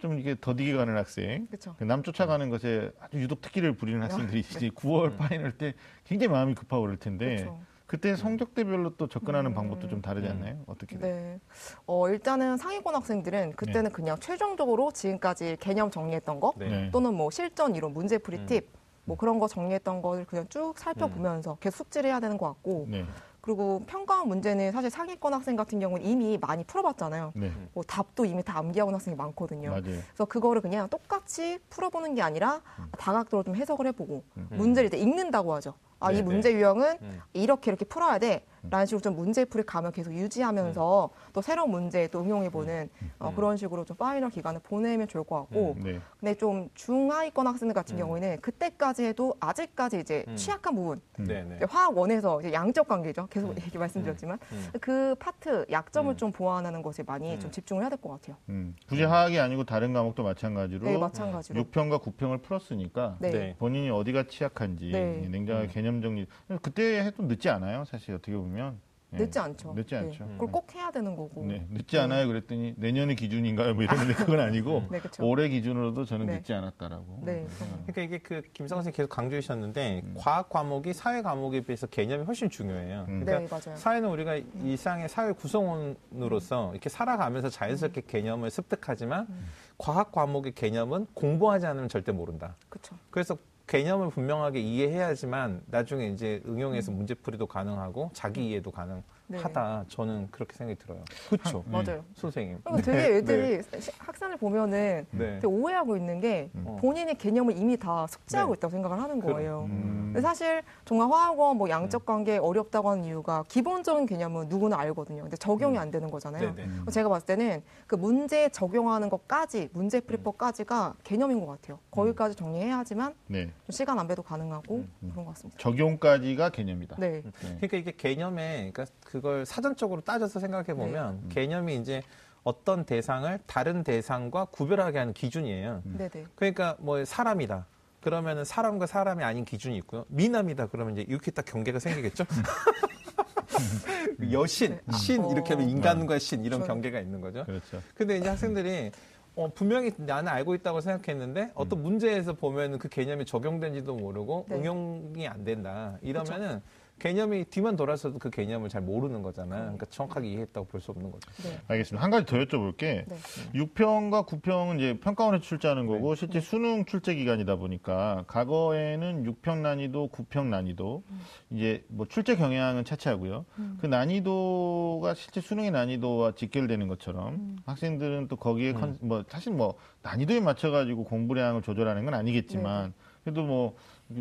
좀 이게 더디게 가는 학생, 그렇죠. 그냥 쫓아가는 것에 아주 유독 특기를 부리는 학생들이 네. 이제 9월 final 때 굉장히 마음이 급하고 그럴 텐데 그렇죠. 그때 성적대별로 또 접근하는 음. 방법도 좀 다르지 음. 않나요? 어떻게 돼요? 네. 어, 일단은 상위권 학생들은 그때는 그냥 최종적으로 지금까지 개념 정리했던 거 네. 네. 또는 뭐 실전 이론, 문제풀이 음. 팁, 뭐 그런 거 정리했던 거를 그냥 쭉 살펴보면서 계속 숙지를 해야 되는 것 같고 네. 그리고 평가원 문제는 사실 상위권 학생 같은 경우는 이미 많이 풀어봤잖아요. 네. 뭐 답도 이미 다 암기하고 온 학생이 많거든요. 맞아요. 그래서 그거를 그냥 똑같이 풀어보는 게 아니라 다각도로 좀 해석을 해보고 음. 문제를 이제 읽는다고 하죠. 아, 이 네, 문제 유형은 음. 이렇게 이렇게 풀어야 돼. 라는 식으로 좀 문제 풀이 감을 계속 유지하면서 또 새로운 문제에 또 응용해보는 어, 그런 식으로 좀 final 기간을 보내면 좋을 것 같고 네. 근데 좀 중하위권 학생들 같은 음. 경우에는 그때까지 해도 아직까지 이제 음. 취약한 부분 네, 네. 이제 화학 one에서 이제 양적 관계죠. 계속 음. 얘기 말씀드렸지만 음. 그 파트 약점을 음. 좀 보완하는 것에 많이 음. 좀 집중을 해야 될 것 같아요. 음. 굳이 하학이 아니고 다른 과목도 마찬가지로 네, 마찬가지로. 6평과 9평을 풀었으니까 네. 네. 본인이 어디가 취약한지 네. 냉정하게 음. 개념 정리. 그때 해도 늦지 않아요, 사실 어떻게 보면. 네. 늦지 않죠. 늦지 않죠. 네. 그걸 꼭 해야 되는 거고. 네, 늦지 않아요. 그랬더니 내년이 기준인가요? 뭐 이러는데 그건 아니고 네, 그렇죠. 올해 기준으로도 저는 네. 늦지 않았다라고. 네. 그러니까 이게 그 김성원 선생님 계속 강조하셨는데 음. 과학 과목이 사회 과목에 비해서 개념이 훨씬 중요해요. 음. 네, 그러니까 맞아요. 사회는 우리가 일상의 사회 구성원으로서 이렇게 살아가면서 자연스럽게 개념을 습득하지만 음. 과학 과목의 개념은 공부하지 않으면 절대 모른다. 그렇죠. 그래서 개념을 분명하게 이해해야지만 나중에 이제 음. 응용해서 문제풀이도 가능하고 자기 이해도 가능 하다. 저는 그렇게 생각이 들어요. 그렇죠, 네. 맞아요. 선생님. 그리고 되게 애들이 시- 학생을 보면은 네. 되게 오해하고 있는 게 어. 본인의 개념을 이미 다 숙지하고 네. 있다고 생각을 하는 그- 거예요. 음. 사실 정말 화학원 뭐 양적 관계 어렵다고 하는 이유가 기본적인 개념은 누구나 알거든요. 근데 적용이 안 되는 거잖아요. 음. 음. 제가 봤을 때는 그 문제 적용하는 것까지 문제 풀이법까지가 개념인 것 같아요. 거기까지 정리해야 하지만 네. 좀 시간 안배도 가능하고 음. 그런 것 같습니다. 적용까지가 개념이다. 네. 네. 그러니까 이게 개념에 그러니까 그걸 사전적으로 따져서 생각해 보면 네. 개념이 이제 어떤 대상을 다른 대상과 구별하게 하는 기준이에요. 음. 네네. 그러니까 뭐 사람이다. 그러면은 사람과 사람이 아닌 기준이 있고요. 미남이다. 그러면 이제 이렇게 딱 경계가 생기겠죠. 여신, 네. 신 어. 이렇게 하면 인간과 신 이런 경계가 있는 거죠. 그렇죠. 근데 이제 학생들이 어, 분명히 나는 알고 있다고 생각했는데 어떤 음. 문제에서 보면은 그 개념이 적용된지도 모르고 네. 응용이 안 된다. 이러면은 개념이 뒤만 돌아서도 그 개념을 잘 모르는 거잖아요. 그러니까 정확하게 이해했다고 볼 수 없는 거죠. 네. 알겠습니다. 한 가지 더 여쭤볼게. 네. 6평과 9평은 이제 평가원에서 출제하는 거고 실제 수능 출제 기간이다 보니까 과거에는 6평 난이도, 9평 난이도 이제 뭐 출제 경향은 차치하고요. 그 난이도가 실제 수능의 난이도와 직결되는 것처럼 학생들은 또 거기에 컨, 뭐 사실 뭐 난이도에 맞춰 가지고 공부량을 조절하는 건 아니겠지만 그래도 뭐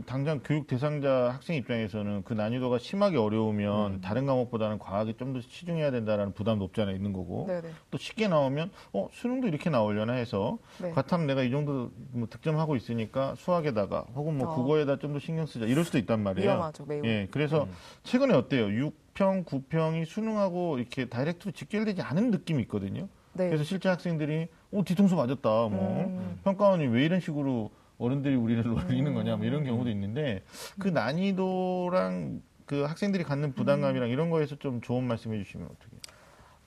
당장 교육 대상자 학생 입장에서는 그 난이도가 심하게 어려우면 다른 과목보다는 과학에 좀 더 치중해야 된다라는 부담도 없지 않아 있는 거고 네네. 또 쉽게 나오면 어 수능도 이렇게 나오려나 해서 네. 과탐 내가 이 정도 뭐 득점하고 있으니까 수학에다가 혹은 뭐 어. 국어에다 좀 더 신경 쓰자 이럴 수도 있단 말이에요. 위험하죠, 매우. 예, 그래서 최근에 어때요? 6평, 9평이 수능하고 이렇게 다이렉트로 직결되지 않은 느낌이 있거든요. 네. 그래서 실제 학생들이 어 뒤통수 맞았다. 뭐 음. 평가원이 왜 이런 식으로 어른들이 우리를 놀리는 거냐 뭐 이런 경우도 있는데 그 난이도랑 그 학생들이 갖는 부담감이랑 이런 거에서 좀 좋은 말씀해 주시면 어떻게?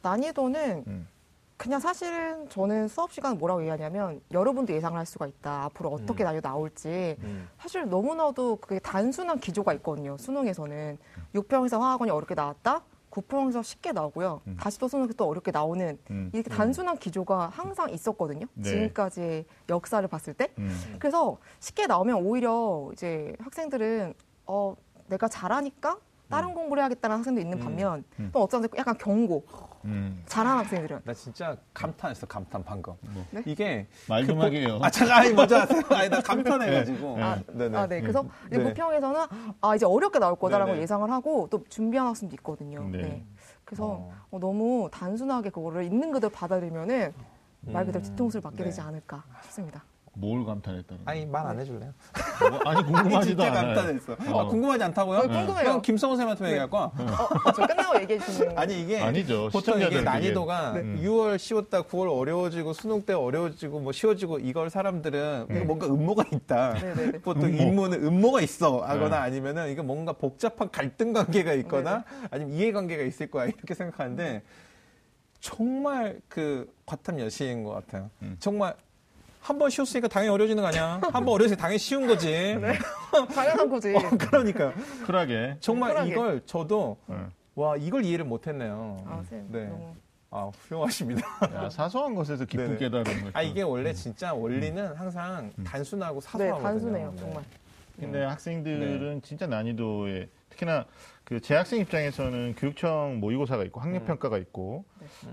난이도는 음. 그냥 사실은 저는 수업 시간 뭐라고 얘기하냐면 여러분도 예상을 할 수가 있다. 앞으로 어떻게 난이도 나올지. 음. 사실 너무나도 그게 단순한 기조가 있거든요. 수능에서는 6평에서 화학원이 어렵게 나왔다. 9평에서 쉽게 나오고요. 음. 다시 또 수능에서 또 어렵게 나오는 음. 이렇게 단순한 기조가 항상 있었거든요. 네. 지금까지의 역사를 봤을 때. 음. 그래서 쉽게 나오면 오히려 이제 학생들은 어 내가 잘하니까 다른 공부를 해야겠다는 학생도 있는 반면 음. 또 어떤 학생 약간 경고 음. 잘하는 학생들은 나 진짜 감탄했어, 감탄 방금. 뭐. 네? 이게 말좀그 보- 하게요. 아 잠깐 아니 먼저 하세요. 아니 나 감탄해가지고. 네. 아, 네 네. 아, 네. 그래서 네. 무평에서는 아 이제 어렵게 나올 거다라고 네네. 예상을 하고 또 준비한 학생도 있거든요. 네. 네. 그래서 어. 어, 너무 단순하게 그거를 있는 그대로 받아들이면은 말 그대로 음, 뒤통수를 맞게 네. 되지 않을까 싶습니다. 뭘 감탄했다는 아니 말 안 해줄래요? 뭐, 아니 궁금하지도 진짜 않아요. 감탄했어. 어. 아, 궁금하지 않다고요? 어, 궁금해요. 그럼 김성호 쌤한테 얘기할 거야. 어, 저 끝나고 얘기해 주시는 아니 이게 아니죠. 보통 이게 난이도가 그게. 네. 6월 쉬웠다, 9월 어려워지고 수능 때 어려워지고 뭐 쉬워지고 이걸 사람들은 이거 뭔가 음모가 있다. 네네네. 보통 음모. 인문은 음모가 있어 하거나 네. 아니면은 이거 뭔가 복잡한 갈등 관계가 있거나 아니면 이해 관계가 있을 거야 이렇게 생각하는데 정말 그 과탐 여신인 것 같아요. 음. 정말 한 번 쉬웠으니까 당연히 어려워지는 거 아니야? 한 번 어려워서 당연히 쉬운 거지. 당연한 거지. 그러니까 쿨하게. 정말 쿨하게. 이걸 저도 네. 와 이걸 이해를 못했네요. 아, 쌤. 네. 너무. 아 훌륭하십니다. 야, 사소한 것에서 깊은 네네. 깨달음을. 아 이게 원래 진짜 원리는 항상 단순하고 네, 사소하거든요. 단순해요, 네. 정말. 근데 학생들은 진짜 난이도에 특히나 그 재학생 입장에서는 교육청 모의고사가 있고 학력 평가가 있고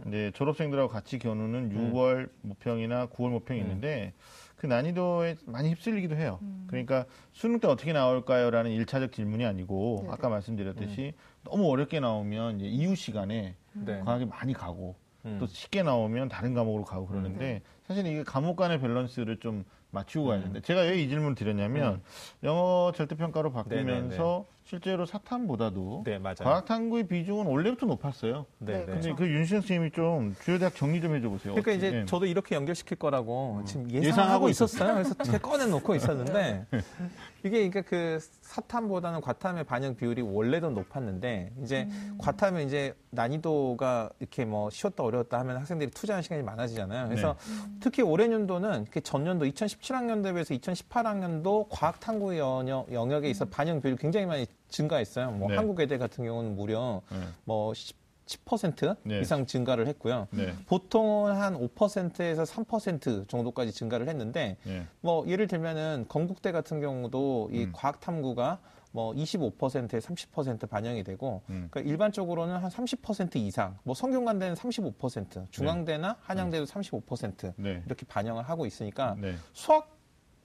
이제 졸업생들하고 같이 겨루는 6월 모평이나 9월 모평이 있는데 그 난이도에 많이 휩쓸리기도 해요. 그러니까 수능 때 어떻게 나올까요라는 일차적 질문이 아니고 네네. 아까 말씀드렸듯이 너무 어렵게 나오면 이제 이후 시간에 네. 과학에 많이 가고 음. 또 쉽게 나오면 다른 과목으로 가고 그러는데 사실 이게 과목 간의 밸런스를 좀 맞추고 가야 되는데 제가 왜 이 질문을 드렸냐면 영어 절대평가로 바꾸면서 실제로 사탐보다도 네. 과학 탐구의 비중은 원래부터 높았어요. 네, 네, 네. 근데 그렇죠. 그 윤시영 선생님이 좀 주요 대학 정리 좀 해줘 보세요. 그러니까 어떻게- 이제 예. 저도 이렇게 연결시킬 거라고 지금 예상하고, 예상하고 있었어요. 그래서 제가 꺼내놓고 있었는데 이게 그러니까 그 사탐보다는 과탐의 반영 비율이 원래도 높았는데 이제 과탐은 이제 난이도가 이렇게 뭐 쉬웠다 어려웠다 하면 학생들이 투자하는 시간이 많아지잖아요. 그래서 특히 올해 년도는 그 전년도 2017학년도에 비해서 2018학년도 과학 탐구 영역, 영역 에 있어 반영 비율이 굉장히 많이 증가했어요. 뭐 네. 한국외대 같은 경우는 무려 네. 뭐 10, 10% 네. 이상 증가를 했고요. 네. 보통은 한 5%에서 3% 정도까지 증가를 했는데 예. 뭐 예를 들면은 건국대 같은 경우도 이 음. 과학 탐구가 뭐 25%에 30% 반영이 되고 음. 그러니까 일반적으로는 한 30% 이상 뭐 성균관대는 35% 중앙대나 한양대도 35% 네. 이렇게 반영을 하고 있으니까 네. 수학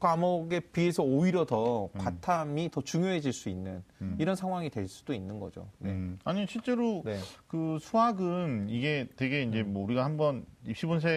과목에 비해서 오히려 더 음. 과탐이 더 중요해질 수 있는 음. 이런 상황이 될 수도 있는 거죠. 네. 음. 아니 실제로 네. 그 수학은 이게 되게 이제 음. 뭐 우리가 한번 입시 분석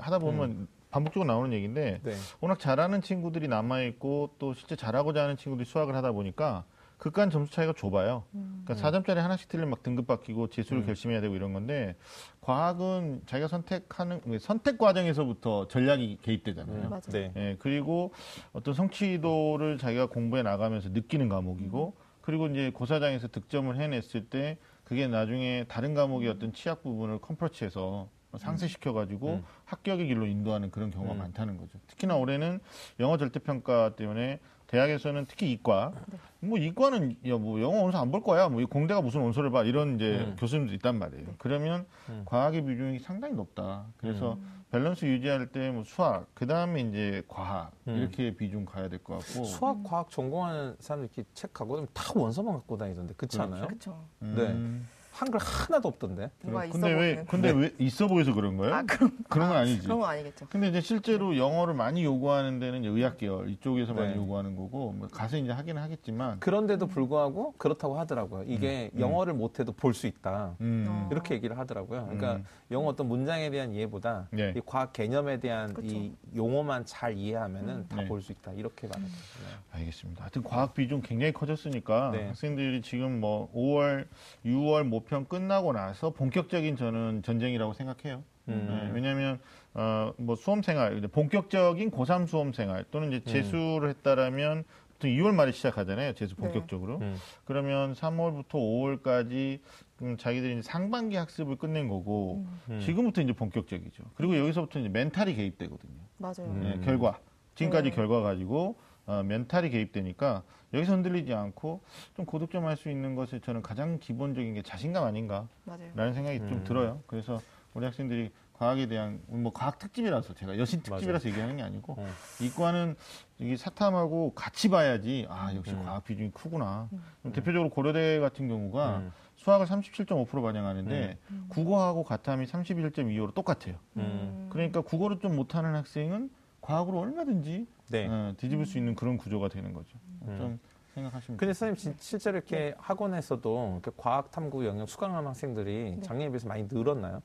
하다 보면 반복적으로 나오는 얘기인데 네. 워낙 잘하는 친구들이 남아 있고 또 실제 잘하고자 하는 친구들이 수학을 하다 보니까 극간 점수 차이가 좁아요. 그러니까 4점짜리 하나씩 틀리면 막 등급 바뀌고 재수를 음. 결심해야 되고 이런 건데 과학은 자기가 선택하는 선택 과정에서부터 전략이 개입되잖아요. 음. 맞아요. 네. 예, 그리고 어떤 성취도를 자기가 공부해 나가면서 느끼는 과목이고, 그리고 이제 고사장에서 득점을 해냈을 때, 그게 나중에 다른 과목의 어떤 취약 부분을 컴프러치해서 상쇄시켜가지고 음. 합격의 길로 인도하는 그런 경우가 음. 많다는 거죠. 특히나 올해는 영어 절대평가 때문에 대학에서는 특히 이과, 뭐 이과는 야 뭐 영어 원서 안 볼 거야. 뭐이 공대가 무슨 원서를 봐. 이런 이제 음. 교수님도 있단 말이에요. 그러면 음. 과학의 비중이 상당히 높다. 그래서 밸런스 유지할 때 뭐 수학, 그 다음에 이제 과학 음. 이렇게 비중 가야 될 것 같고. 수학, 과학 전공하는 사람들 이렇게 책 갖고 다니면 다 원서만 갖고 다니던데 그렇지 않아요? 그렇죠. 음. 한글 하나도 없던데. 있어 근데 왜 보이는. 근데 왜 있어 보여서 그런 거예요? 아, 그럼 그런 건 아니지. 그런 건 아니겠죠. 근데 이제 실제로 영어를 많이 요구하는 데는 이제 의학 계열 이쪽에서 많이 네. 요구하는 거고 뭐 가서 이제 하기는 하겠지만 그런데도 불구하고 그렇다고 하더라고요. 이게 영어를 못해도 볼 수 있다. 음. 어. 이렇게 얘기를 하더라고요. 그러니까 음. 영어 어떤 문장에 대한 이해보다 네. 이 과학 개념에 대한 그쵸. 이 용어만 잘 이해하면은 다 네. 볼수 있다. 이렇게 말했거든요. 알겠습니다. 하여튼 과학 비중 굉장히 커졌으니까 네. 학생들이 지금 뭐 5월, 6월 모평 끝나고 나서 본격적인 저는 전쟁이라고 생각해요. 음. 네, 왜냐하면 어, 뭐 수험 생활, 이제 본격적인 고3 수험 생활 또는 음. 이제 재수를 했다라면 보통 2월 말에 시작하잖아요. 재수 네. 본격적으로. 음. 그러면 3월부터 5월까지 음, 자기들이 이제 상반기 학습을 끝낸 거고 음. 지금부터 이제 본격적이죠. 그리고 여기서부터 이제 멘탈이 개입되거든요. 맞아요. 음. 네, 결과 지금까지 네. 결과 가지고 어, 멘탈이 개입되니까 여기서 흔들리지 않고 좀 고득점 할 수 있는 것에 저는 가장 기본적인 게 자신감 아닌가라는 맞아요. 생각이 좀 음. 들어요. 그래서 우리 학생들이 과학에 대한 뭐 과학 특집이라서 제가 여신 특집이라서 얘기하는 게 아니고 어. 이과는 이게 사탐하고 같이 봐야지 아 역시 음. 과학 비중이 크구나. 그럼 대표적으로 고려대 같은 경우가 음. 수학을 37.5% 반영하는데 음. 국어하고 가탐이 31.25로 똑같아요. 음. 그러니까 국어를 좀 못하는 학생은 과학으로 얼마든지 네. 어, 뒤집을 수 있는 그런 구조가 되는 거죠. 음. 좀 생각하시면 근데. 선생님 진- 실제로 이렇게 학원에서도 이렇게 과학 탐구 영역 수강하는 학생들이 네. 작년에 비해서 많이 늘었나요?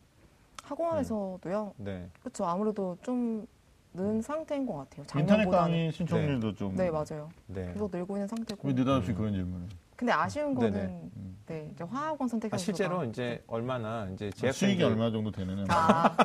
학원에서도요. 네. 그렇죠. 아무래도 좀 는 상태인 것 같아요. 인터넷 작년보다는. 강의 신청률도 좀. 네, 맞아요. 네. 계속 늘고 있는 상태고. 왜 느닷없이 음. 그런 질문을? 근데 아쉬운 거는. 음. 네, 이제 화학원 선택 아, 실제로 이제 얼마나 이제 수익이 재학생들 얼마 정도 되는? 아,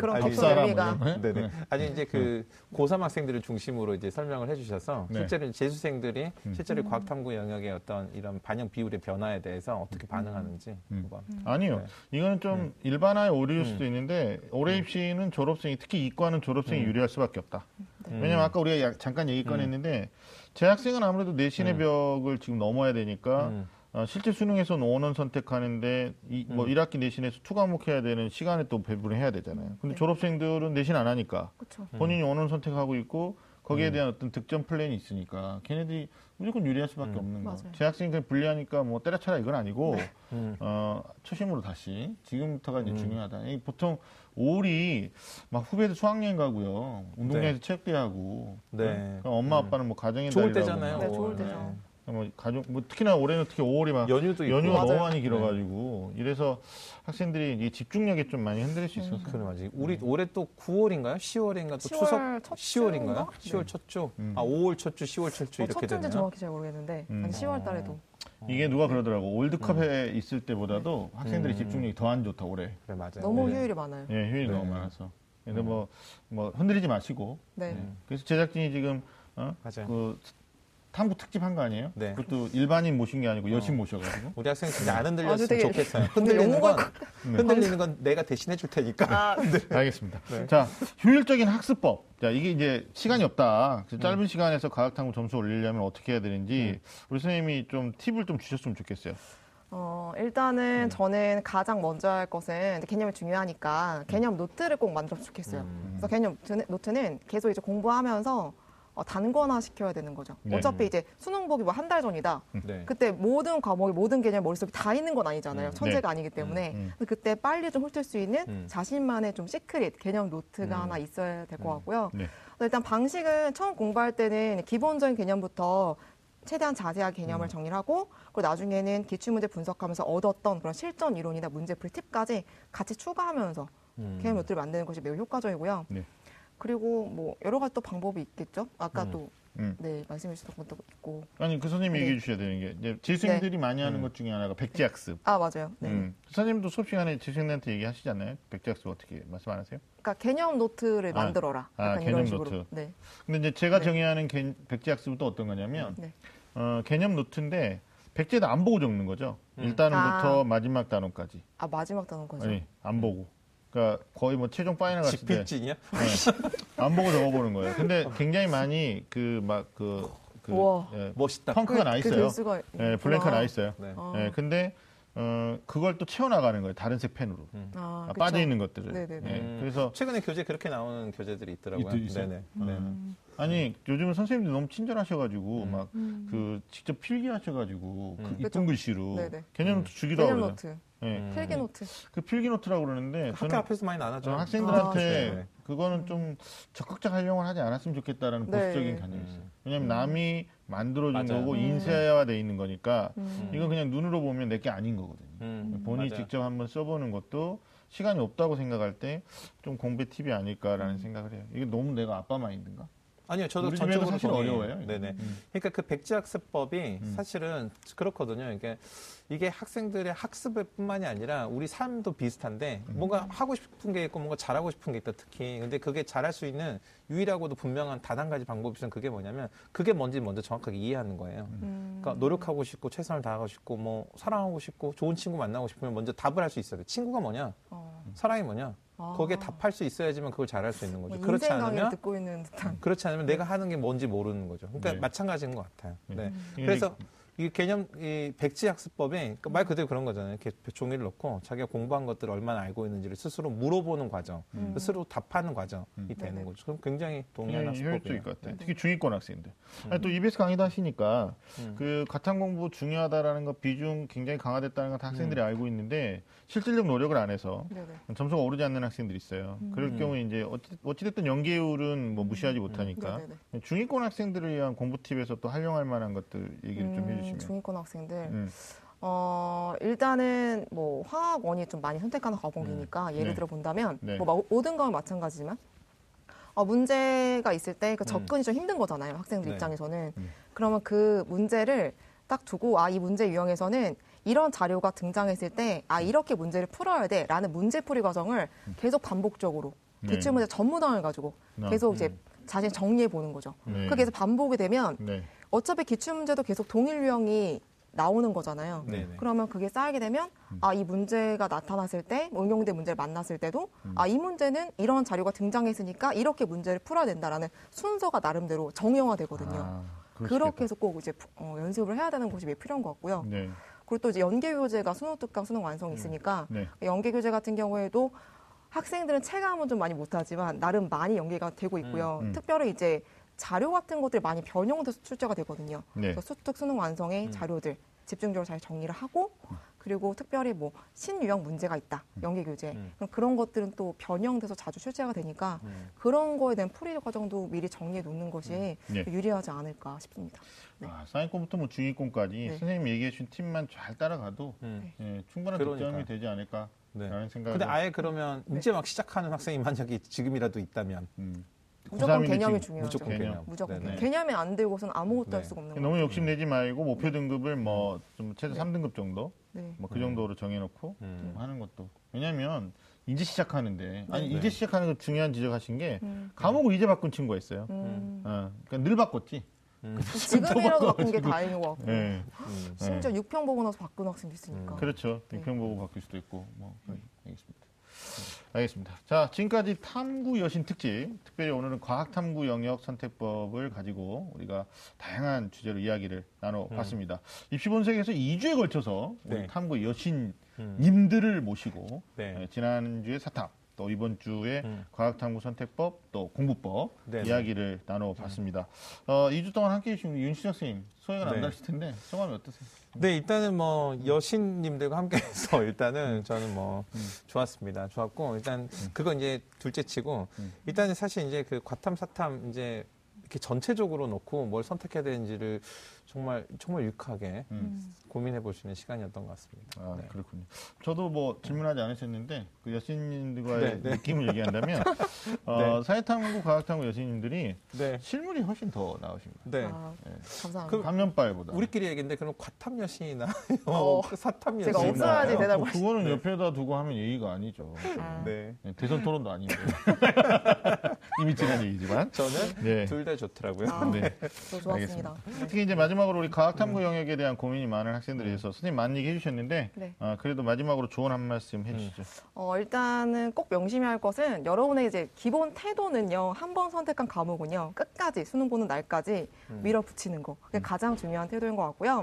그런 박사라 의미가? 네네. 아니 이제 그 고3 학생들을 중심으로 이제 설명을 해주셔서 네. 실제로 재수생들이 음. 실제로 과학탐구 영역의 어떤 이런 반영 비율의 변화에 대해서 어떻게 반응하는지 음. 한번. 아니요. 네. 이거는 좀 일반화의 오류일 음. 수도 있는데 올해 입시는 졸업생이 특히 이과는 졸업생이 음. 유리할 수밖에 없다. 음. 왜냐면 아까 우리가 야- 잠깐 얘기 꺼냈는데 재학생은 아무래도 내신의 음. 벽을 지금 넘어야 되니까 음. 어, 실제 수능에서 one one 선택하는데 이, 뭐 음. 1학기 내신에서 two 과목 해야 되는 시간에 또 배분을 해야 되잖아요. 근데 네. 졸업생들은 내신 안 하니까 그렇죠. 본인이 one one 선택하고 있고 거기에 음. 대한 어떤 득점 플랜이 있으니까 걔네들이 무조건 유리할 수밖에 음. 없는 거. 맞아요. 재학생이 그냥 불리하니까 뭐 때려쳐라 이건 아니고 네. 음. 어, 초심으로 다시 지금부터가 이제 음. 중요하다. 이 보통 5월이 막 후배들 수학여행 가고요. 운동장에서 체육대회 하고. 네. 그럼 엄마 음. 아빠는 뭐 가정의 좋을 달이라고 때잖아요. 막 네, 좋을 오, 때죠. 뭐 가족 뭐 특히나 올해는 특히 5월이 막 연휴도 있고. 연휴가 너무 맞아요. 많이 길어가지고 이래서 학생들이 이 집중력이 좀 많이 흔들릴 수 있어서 그래 맞지. 우리 올해 또 9월인가요? 10월인가 또 10월 추석 첫 10월인가요? 주인가? 10월 첫 주. 음. 아 5월 첫 주, 10월 첫주 어, 이렇게 첫 주인지 되나요? 정확히 잘 모르겠는데 음. 한 10월 달에도 이게 누가 그러더라고 월드컵에 있을 때보다도 학생들이 음. 집중력이 더 안 좋다 올해. 그래 맞아요. 너무 네. 효율이 많아요. 예, 효율이 네. 너무 많아서. 근데 뭐, 뭐 흔들리지 마시고. 네. 네. 그래서 제작진이 지금 어? 맞아요. 그 탐구 특집 한 거 아니에요? 네. 그것도 일반인 모신 게 아니고 여신 어. 모셔가지고. 우리 학생 진짜 안 흔들렸으면 되게 좋겠어요. 흔들리는 건 흔들리는 건 내가 대신해 줄 테니까. 아, 알겠습니다. 네. 자, 효율적인 학습법. 자, 이게 이제 시간이 없다. 음. 짧은 시간에서 과학탐구 점수 올리려면 어떻게 해야 되는지 우리 선생님이 좀 팁을 좀 주셨으면 좋겠어요. 어, 일단은 음. 저는 가장 먼저 할 것은 개념이 중요하니까 개념 노트를 꼭 만들었으면 좋겠어요. 음. 그래서 개념 노트는- 계속 이제 공부하면서 어, 단권화 시켜야 되는 거죠. 네. 어차피 이제 수능 보기 뭐 한 달 전이다. 네. 그때 모든 과목이 모든 개념 머릿속에 다 있는 건 아니잖아요. 음. 천재가 아니기 때문에. 음. 근데 그때 빨리 좀 훑을 수 있는 음. 자신만의 좀 secret 개념 노트가 음. 하나 있어야 될것 음. 같고요. 네. 일단 방식은 처음 공부할 때는 기본적인 개념부터 최대한 자세하게 개념을 음. 정리를 하고 그리고 나중에는 기출문제 분석하면서 얻었던 그런 실전 이론이나 문제풀이 팁까지 같이 추가하면서 음. 개념 노트를 만드는 것이 매우 효과적이고요. 네. 그리고 뭐 여러 가지 또 방법이 있겠죠. 아까 음. 또 음. 네, 말씀해 주셨던 것도 있고. 아니, 그 선생님이 네. 얘기해 주셔야 되는 게 이제 재수생들이 많이 하는 음. 것 중에 하나가 백지학습. 아, 맞아요. 네. 음. 선생님도 수업 시간에 재수생들한테 얘기하시잖아요. 백지학습 어떻게 말씀 안 하세요? 그러니까 개념 노트를 아. 만들어라. 아, 약간 개념 이런 식으로. 노트. 네. 근데 이제 제가 네. 정의하는 개- 백지학습은 또 어떤 거냐면 네. 어, 개념 노트인데 백지에도 안 보고 적는 거죠. 음. 1단원부터 아. 마지막 단원까지. 아, 마지막 단원 거죠. 아니, 안 보고. 그러니까 거의 뭐 최종 final 때 집필진이야? 네. 안 보고 적어보는 거예요. 근데 굉장히 많이 그 막그 그 우와. 예, 멋있다. 펑크가 나그 있어요. 될 수가 예, blank가 나 있어요. 네. 어. 예, 근데 어, 그걸 또 채워나가는 거예요. 다른 색 펜으로 아, 아, 그쵸. 빠져 있는 것들을. 네네네. 예, 음. 그래서 최근에 교재 그렇게 나오는 교재들이 있더라고요. 있- 있어요? 네네. 음. 네. 아니 요즘은 선생님들 너무 친절하셔가지고 음. 막그 직접 필기하셔가지고 그 음. 이쁜. 글씨로 네네. 개념노트 주기도 개념 하고 노트, 예. 음. 필기 노트. 그 필기 노트라고 그러는데 학교 저는 앞에서 많이 나눠주죠. 저는 학생들한테 아, 네. 그거는 좀 적극적 활용을 하지 않았으면 좋겠다라는 네. 보수적인 관념이 있어요. 음. 왜냐하면 남이 만들어준 맞아요. 거고 음. 인쇄화돼 있는 거니까 음. 이건 그냥 눈으로 보면 내 게 아닌 거거든요. 음, 본인이 맞아요. 직접 한번 써보는 것도 시간이 없다고 생각할 때 좀 공부의 팁이 아닐까라는 음. 생각을 해요. 이게 너무 내가 아빠 마인드인가? 아니요, 저도 전적으로 사실. 어려워요, 이거. 네네. 음. 그러니까 그 백지학습법이 음. 사실은 그렇거든요. 이게 이게 학생들의 학습뿐만이 아니라 우리 삶도 비슷한데 음. 뭔가 하고 싶은 게 있고 뭔가 잘하고 싶은 게 있다 특히. 근데 그게 잘할 수 있는 유일하고도 분명한 단 한 가지 방법이 있으면 그게 뭐냐면 그게 뭔지 먼저 정확하게 이해하는 거예요. 음. 그러니까 노력하고 싶고 최선을 다하고 싶고 뭐 사랑하고 싶고 좋은 친구 만나고 싶으면 먼저 답을 할 수 있어야 돼. 친구가 뭐냐? 어. 사랑이 뭐냐? 아. 거기에 답할 수 있어야지만 그걸 잘할 수 있는 거죠. 뭐 그렇지 않으면 듣고 있는 듯한. 그렇지 않으면 내가 하는 게 뭔지 모르는 거죠. 그러니까 네. 마찬가지인 것 같아요. 네. 네. 이게 그래서 이 개념 이 백지 학습법이 그러니까 말 그대로 그런 거잖아요. 이렇게 종이를 놓고 자기가 공부한 것들을 얼마나 알고 있는지를 스스로 물어보는 과정, 음. 스스로 답하는 과정이 음. 되는 네네. 거죠. 그럼 굉장히 동의하는 효율적일 학습법이에요. 것 같아요. 네. 특히 중위권 학생들. 아니, 또 EBS 강의도 하시니까 음. 그 가탕 공부 중요하다라는 거 비중 굉장히 강화됐다는 건다 음. 학생들이 알고 있는데 실질적 노력을 안 해서 네네. 점수가 오르지 않는 학생들이 있어요. 그럴 음. 경우에 이제 어찌, 어찌 됐든 연계율은 뭐 무시하지 못하니까 네네네. 중위권 학생들을 위한 공부 팁에서 또 활용할 만한 것들 얘기를 좀 음, 해주시면. 중위권 학생들. 음. 어, 일단은 뭐 화학원이 좀 많이 선택하는 과목이니까 예를 네. 들어 본다면 네. 뭐 마- 모든 과목 마찬가지지만 어, 문제가 있을 때그 음. 접근이 좀 힘든 거잖아요. 학생들 네. 입장에서는. 음. 그러면 그 문제를 딱 두고 아, 이 문제 유형에서는 이런 자료가 등장했을 때 아, 이렇게 문제를 풀어야 돼 라는 문제풀이 과정을 계속 반복적으로 네. 기출문제 전문항을 가지고 아, 계속 이제 자신 정리해 보는 거죠. 네. 그게 계속 반복이 되면 네. 어차피 기출 문제도 계속 동일 유형이 나오는 거잖아요. 네네. 그러면 그게 쌓이게 되면 아이 문제가 나타났을 때 응용된 문제를 만났을 때도 아이 문제는 이런 자료가 등장했으니까 이렇게 문제를 풀어야 된다라는 순서가 나름대로 정형화되거든요. 아, 그렇게. 해서 꼭 이제 부- 어, 연습을 해야 되는 곳이 매우 필요한 것 같고요. 네. 그리고 또 이제 연계 교재가 수능 특강 수능 완성이 있으니까 네. 연계 교재 같은 경우에도 학생들은 체감은 좀 많이 못하지만 나름 많이 연계가 되고 있고요. 음, 음. 특별히 이제 자료 같은 것들이 많이 변형돼서 출제가 되거든요. 네. 그래서 수특 수능 완성의 음. 자료들 집중적으로 잘 정리를 하고 그리고 특별히 뭐 신유형 문제가 있다 연계 교재 음. 그럼 그런 것들은 또 변형돼서 자주 출제가 되니까 음. 그런 거에 대한 풀이 과정도 미리 정리해 놓는 것이 네. 유리하지 않을까 싶습니다. 네. 아, 사인권부터 뭐 중위권까지 네. 선생님이 얘기해 준 팁만 잘 따라가도 음. 예, 충분한 그러니까요. 득점이 되지 않을까 라는 네. 생각을 근데 아예 그러면 이제 막 시작하는 학생이 만약에 지금이라도 있다면 음. 무조건 고3인데 개념이 중요하죠. 무조건 개념. 무조건 네네. 개념. 개념이 안 들고서는 아무것도 네. 할 수가 없는 거예요. 너무 욕심내지 말고 목표 등급을 뭐 좀 최소 네. 3등급 정도 네. 뭐 그 정도로 정해놓고 음. 좀 하는 것도 왜냐하면 이제 시작하는데 아니 네. 이제 시작하는 거 중요한 지적하신 게 음. 과목을 이제 바꾼 친구가 있어요. 음. 어, 그러니까 늘 바꿨지. 음. 지금이라도 바꾼 게 다행인 것 같고 예, 음. 심지어 6평 보고 나서 바꾼 학생도 있으니까. 음. 그렇죠. 네. 비평 보고 바뀔 수도 있고 뭐 네, 알겠습니다. 알겠습니다. 자 지금까지 탐구 여신 특집 특별히 오늘은 과학 탐구 영역 선택법을 가지고 우리가 다양한 주제로 이야기를 나눠봤습니다. 입시 본색에서 2주에 걸쳐서 네. 탐구 여신 음. 님들을 모시고 네. 예, 지난주에 사탑 또 이번 주에 음. 과학탐구 선택법 또 공부법 네네. 이야기를 나눠봤습니다. 어, 2주 동안 함께해 주신 윤시정 선생님 소회가 네. 남다르실 텐데 소감이 어떠세요? 네, 일단은 뭐 여신님들과 함께해서 일단은 저는 뭐 좋았습니다. 좋았고 일단 그거 이제 둘째치고 음. 일단은 사실 이제 그 과탐 사탐 이제 이렇게 전체적으로 놓고 뭘 선택해야 되는지를 정말 정말 유쾌하게 음. 고민해 볼 수 있는 시간이었던 것 같습니다. 아, 네. 그렇군요. 저도 뭐 질문하지 않으셨는데 그 여신님들과의 네, 네. 느낌을 얘기한다면 어, 사회탐구, 과학탐구 여신님들이 네, 실물이 훨씬 더 나으십니다. 네. 아, 네. 감사합니다. 그- 감면발보다. 우리끼리 얘기인데 그럼 과탐 여신이나 어, 사탐 제가 여신 없어야지 어, 대답을 그거는 네. 옆에다 두고 하면 예의가 아니죠. 아. 네, 네, 대선 토론도 아닌데. 이미 지난 얘기지만. 저는 네. 둘다 좋더라고요. 아, 네. 저 좋았습니다. 네. 특히 이제 마지막 마지막으로 우리 과학탐구 영역에 대한 고민이 많은 학생들에 대해서 선생님 많은 얘기 해주셨는데 네. 아, 그래도 마지막으로 조언 한 말씀 해주시죠. 어, 일단은 꼭 명심해야 할 것은 여러분의 이제 기본 태도는요, 한 번 선택한 과목은요, 끝까지 수능 보는 날까지 밀어붙이는 거. 그게 가장 중요한 태도인 것 같고요.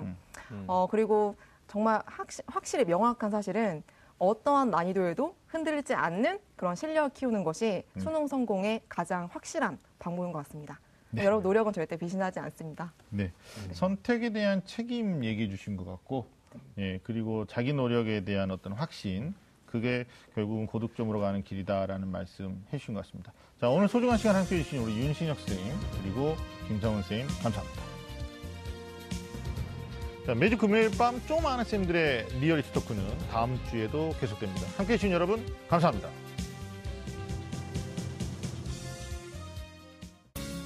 음. 어, 그리고 정말 확시, 확실히 명확한 사실은 어떠한 난이도에도 흔들리지 않는 그런 실력을 키우는 것이 수능 성공의 가장 확실한 방법인 것 같습니다. 여러분 노력은 절대 비신하지 않습니다. 네. 선택에 대한 책임 얘기해 주신 것 같고, 예, 그리고 자기 노력에 대한 어떤 확신, 그게 결국은 고득점으로 가는 길이다라는 말씀 해주신 것 같습니다. 자, 오늘 소중한 시간 함께 해주신 우리 윤신혁 선생님, 그리고 김성훈 선생님, 감사합니다. 자, 매주 금요일 밤 좀 아는 쌤들의 리얼리티 토크는 다음 주에도 계속됩니다. 함께 해주신 여러분, 감사합니다.